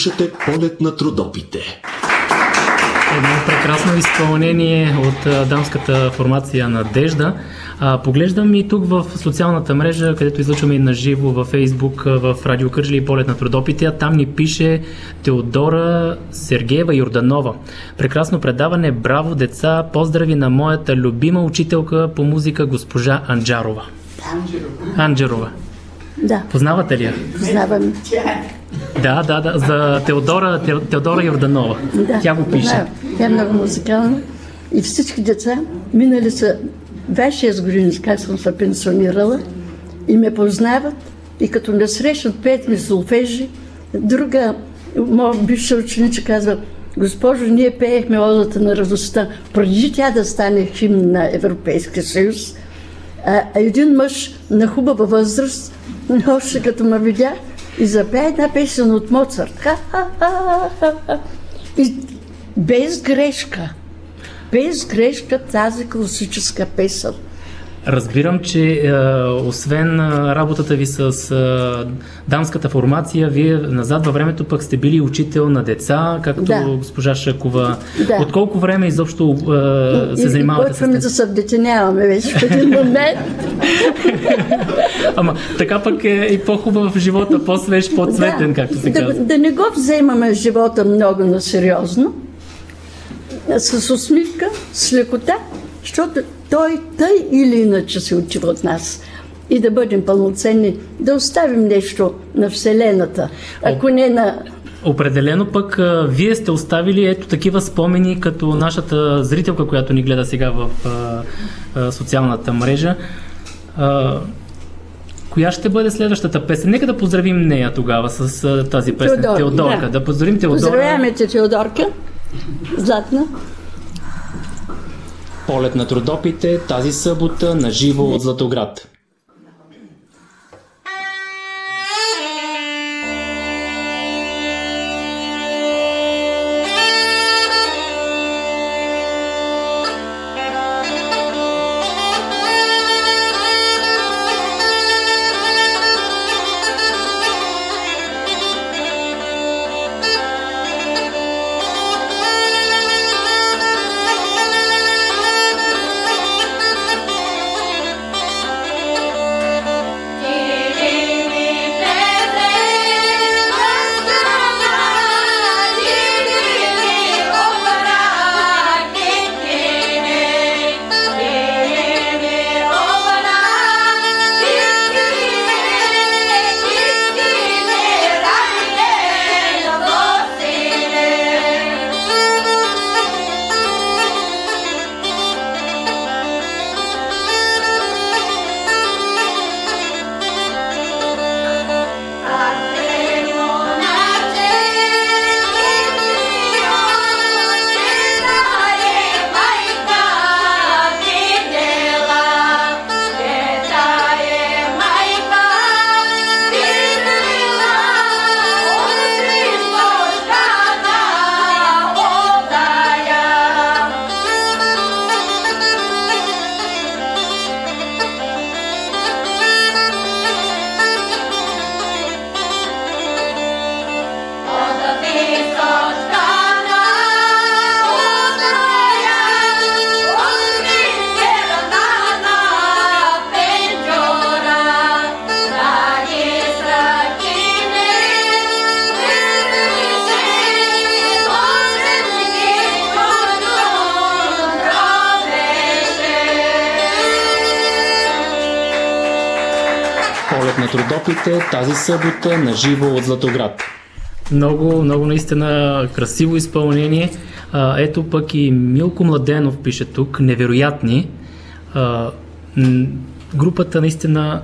Слушате полет на трудопите. Едно прекрасно изпълнение от дамската формация Надежда. Поглеждам и тук в социалната мрежа, където излъчваме и на живо във Фейсбук, в Радио Кържли и Полет на трудопите, а там ни пише Теодора Сергеева Йорданова. Прекрасно предаване, браво деца, поздрави на моята любима учителка по музика госпожа Анджарова. Анджарова. Да, Познавате ли я? познавам. Да, да, да, за Теодора, Те- Теодора Йорданова. Да, Тя го пише. познавам. Тя е много музикална. И всички деца минали са 26 години, как съм се пенсионирала, и ме познават. И като ме срещат пет ми солфежи, друга, моя бивша ученичка казва, госпожо, ние пеехме одата на радостта, преди тя да стане химн на Европейския съюз. А, а един мъж на хубава възраст, още като ме видя, и запя една песен от Моцарт. И без грешка. Без грешка тази класическа песен. Разбирам, че е, освен е, работата ви с е, дамската формация, вие назад във времето пък сте били учител на деца, както Да. госпожа Шакова. Да. От колко време изобщо е, се занимавате с да се вдетеняваме вече в един момент. (laughs) Ама така пък е и по-хубав в живота, по-свеж, по-цветен, както се да, казва. да не го вземаме живота много на сериозно, с усмивка, с лекота, защото той тъй или иначе се отива от нас. И да бъдем пълноценни, да оставим нещо на Вселената, ако не на Определено пък а, вие сте оставили ето такива спомени, като нашата зрителка, която ни гледа сега в а, а, социалната мрежа. Коя ще бъде следващата песен? Нека да поздравим нея тогава с тази песен. Теодор, Теодорка. да. Да. поздравим Теодора. Поздравяваме те, Теодорка. Златна. Полет на трудопите тази събота на живо от Златоград. Тази събота на живо от Златоград. Много, много наистина красиво изпълнение. А, ето пък и Милко Младенов пише тук, невероятни. А, м- групата наистина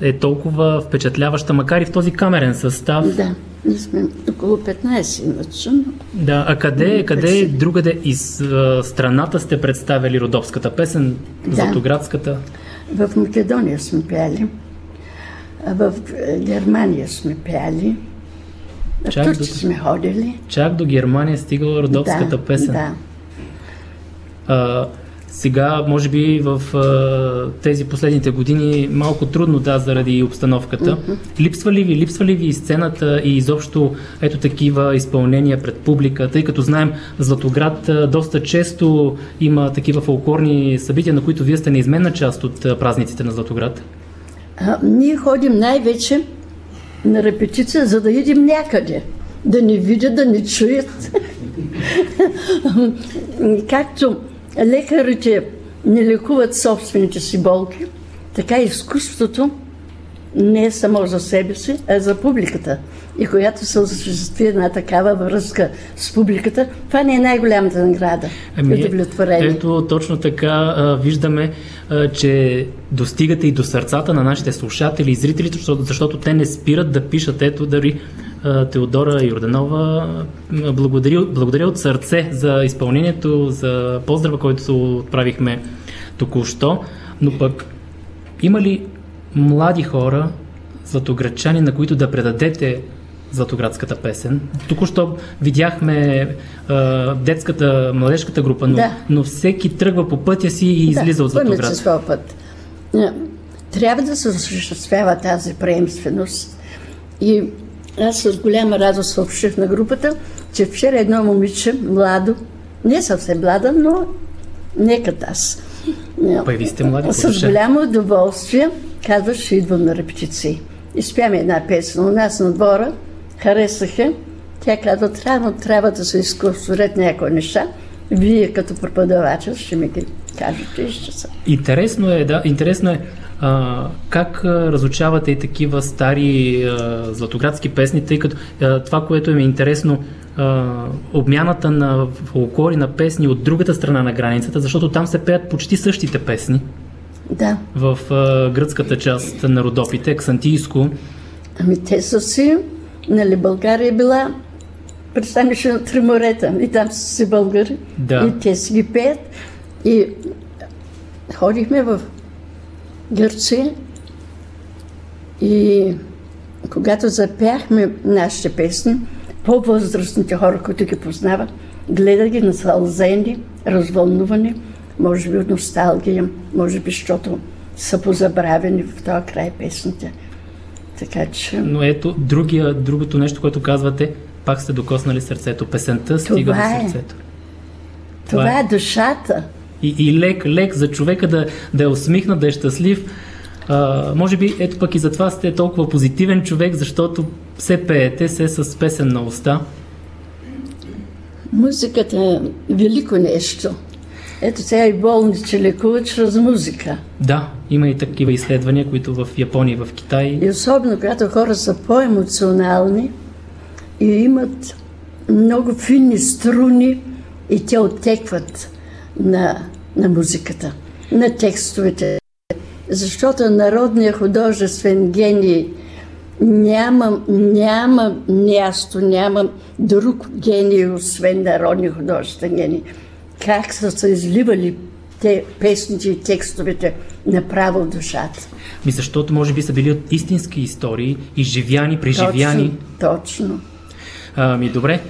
е толкова впечатляваща, макар и в този камерен състав. Да, ние сме около 15 иначе, Да, а къде, къде другаде из а, страната сте представили родопската песен, Да. Златоградската? в Македония сме пяли, в е, Германия сме пяли, в Чак Турция до- сме ходили. Чак до Германия е стигала родопската да, песен. Да. А, Сега, може би, в а, тези последните години малко трудно, да, заради обстановката. Мгм. Липсва ли ви, липсва ли ви и сцената и изобщо ето такива изпълнения пред публика, тъй като знаем, Златоград а, доста често има такива фолклорни събития, на които вие сте неизменна част от а, празниците на Златоград. А, ние ходим най-вече на репетиция, за да идем някъде. Да ни видят, да ни чуят. (laughs) Както лекарите не лекуват собствените си болки, така изкуството не е само за себе си, а за публиката. И когато се осъществи една такава връзка с публиката, това не е най-голямата награда. Удовлетворение. ето точно така а, виждаме, а, че достигате и до сърцата на нашите слушатели и зрители, защото, защото те не спират да пишат. Ето дори а, Теодора Йорданова благодаря, благодаря от сърце за изпълнението, за поздрава, който отправихме току-що. Но пък има ли млади хора, златоградчани, на които да предадете Златоградската песен. Току-що видяхме а, детската, младежката група, но, Да. но всеки тръгва по пътя си и излиза от да, пътят Златоград. своя път. Е, Трябва да се осъществява тази преемственост. И аз с голяма радост съобщих на групата, че вчера едно момиче, младо, не съвсем млада, но не като аз. Па и вие сте млади С голямо удоволствие казва, ще идвам на репетиции. И спяме една песен у нас на двора, харесаха. Тя казва, трябва, трябва да се изкусорят някои неща. Вие като преподавател ще ми ги кажете и ще са. Интересно е, да, интересно е а, как а, разучавате и такива стари а, златоградски песни, тъй като а, това, което ми е интересно, а, обмяната на фолклори на песни от другата страна на границата, защото там се пеят почти същите песни Да. в а, гръцката част на Родопите, Ксантийско. Ами те са си, нали, България е била пристанище на три морета. И там са си българи. Да. И те си ги пеят. И ходихме в Гърция и когато запяхме нашите песни, по-възрастните хора, които ги познават, гледат ги насълзени, развълнувани, може би от носталгия, може би, защото са позабравени в този край песните. Така че... Но ето другия, другото нещо, което казвате, пак сте докоснали сърцето. Песента стига Това до е. сърцето. Това е душата. И, и лек, лек за човека да, да е усмихнат, да е щастлив. А, може би ето пък и затова сте толкова позитивен човек, защото все пеете, се с песен на уста. Музиката е велико нещо. Ето сега и болници лекуват чрез музика. Да, има и такива изследвания, които в Япония и в Китай. И особено когато хора са по-емоционални и имат много финни струни и те оттекват на, на музиката, на текстовете. Защото народният художествен гений няма, няма място, няма друг гений, освен народния художествен гений. Как са се изливали те песните и текстовете направо в душата. Ми защото може би са били от истински истории, изживяни, преживяни. Точно, точно. Ами добре.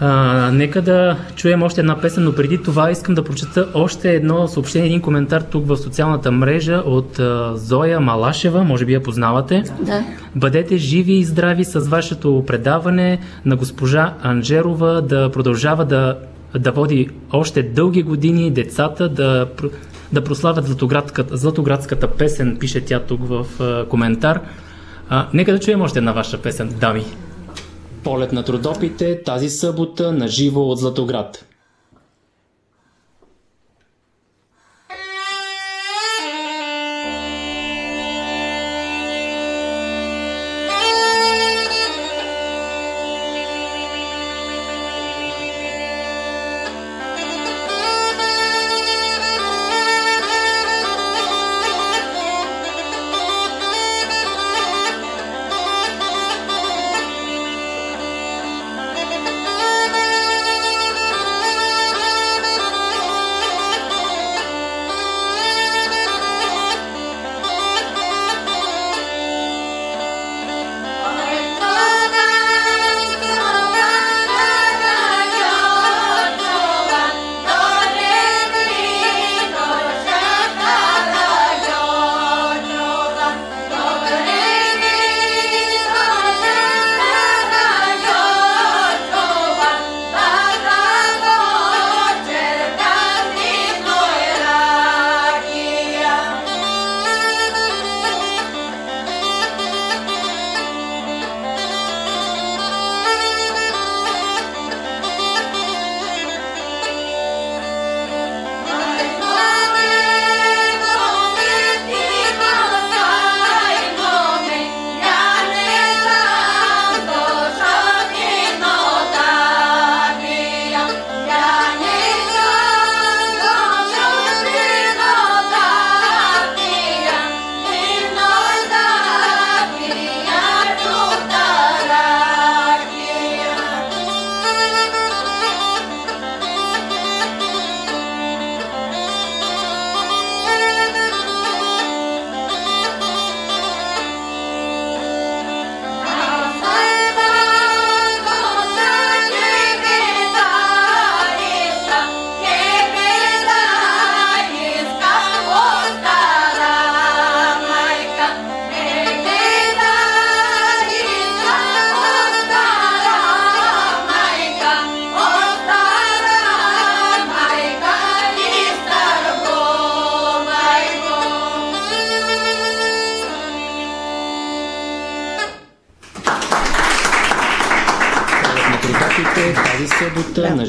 А, нека да чуем още една песен, но преди това искам да прочета още едно съобщение, един коментар тук в социалната мрежа от а, Зоя Малашева, може би я познавате. Да. Бъдете живи и здрави с вашето предаване на госпожа Анжерова да продължава да, да води още дълги години децата да, да прославят Златоградската, Златоградската песен, пише тя тук в а, коментар. А, нека да чуем още една ваша песен, дами. Полет на трудопите тази събота на живо от Златоград.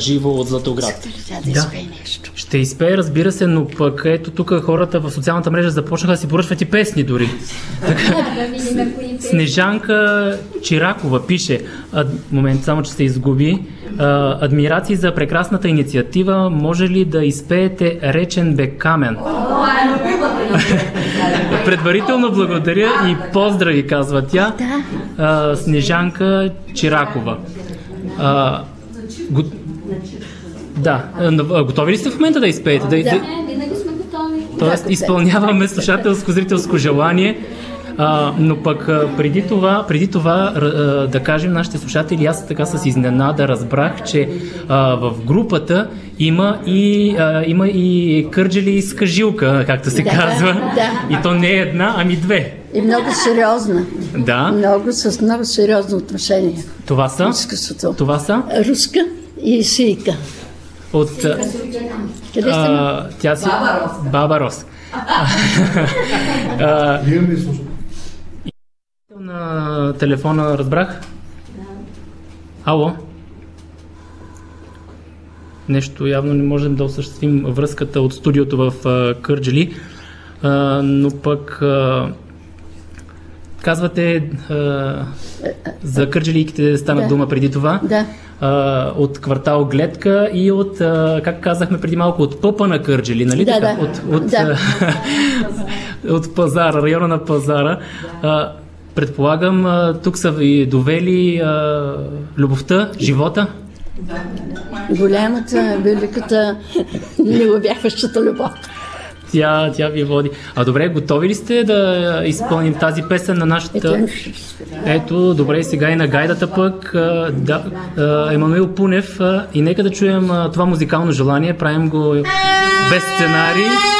Живо от Златоград. Да, да изпее нещо. Ще изпее, разбира се, но пък ето тук хората в социалната мрежа започнаха да си поръчват и песни дори. (laughs) Снежанка Чиракова пише, а, момент само, че се изгуби, а, адмирации за прекрасната инициатива, може ли да изпеете Речен бе камен? (laughs) Предварително благодаря и поздрави, казва тя. А, Снежанка Чиракова. А, го... Да, готови ли сте в момента да изпеете? Да, да... Не, винаги сме готови. Тоест, изпълняваме слушателско-зрителско желание. А, но пък а, преди това, преди това а, да кажем нашите слушатели, аз така с изненада разбрах, че а, в групата има и, а, има и кърджели с кажилка, както се Да, казва. да. И то не е една, ами две. И много сериозна. Да. Много с много сериозно отношение. Това са? Това са? Руска и сийка. От... а, Къде сте? А, тя си... Баба Рос. Баба Рос. (laughs) А, на телефона разбрах? Ало? Нещо явно не можем да осъществим връзката от студиото в а, но пък а, казвате а, за Кърджалийките стана Да. дума преди това. Да. А, от квартал Гледка и от, а, как казахме преди малко, от Пъпа на Кърджали, нали Да, така? да. От, от, Да. (laughs) от пазара, района на пазара. А, предполагам, а, тук са ви довели а, любовта, живота? Голямата, великата, (laughs) неубягващата любов. Тя, тя ви води. А добре, готови ли сте да изпълним тази песен на нашата... Ето, добре, сега и на гайдата пък. Да, Емануил Пунев. И нека да чуем това музикално желание. Правим го без сценарий.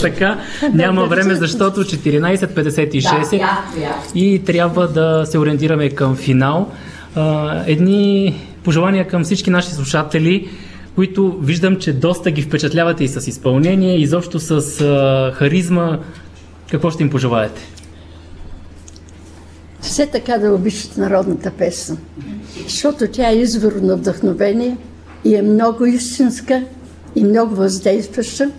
Така. (laughs) Няма време, защото 14.56 Да, е ясно, ясно. и трябва да се ориентираме към финал. Едни пожелания към всички наши слушатели, които виждам, че доста ги впечатлявате и с изпълнение, и изобщо с харизма. Какво ще им пожелаете? Все така да обичат народната песен, защото тя е извор на вдъхновение и е много истинска и много въздействаща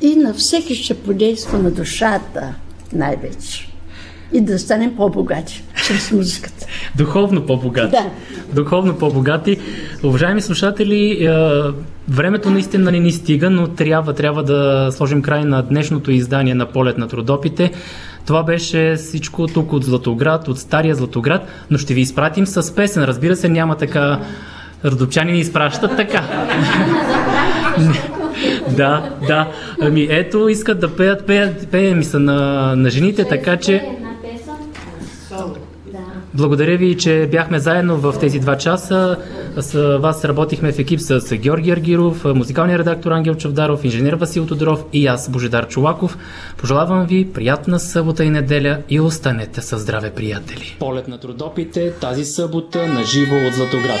и на всеки ще подейства на душата най-вече. И да станем по-богати чрез музиката. Духовно по-богати. Да. Духовно по-богати. Уважаеми слушатели, е, времето наистина не ни стига, но трябва, трябва да сложим край на днешното издание на Полет на трудопите. Това беше всичко тук от Златоград, от Стария Златоград, но ще ви изпратим с песен. Разбира се, няма така Родопчани ни изпращат така. (laughs) да, да. Ами ето, искат да пеят, пеят, пеем са на, на жените, така че благодаря ви, че бяхме заедно в тези два часа. С вас работихме в екип с Георги Аргиров, музикалния редактор Ангел Чавдаров, инженер Васил Тодоров и аз, Божидар Чулаков. Пожелавам ви приятна събота и неделя и останете със здраве, приятели. Полет на трудопите тази събота на живо от Златоград.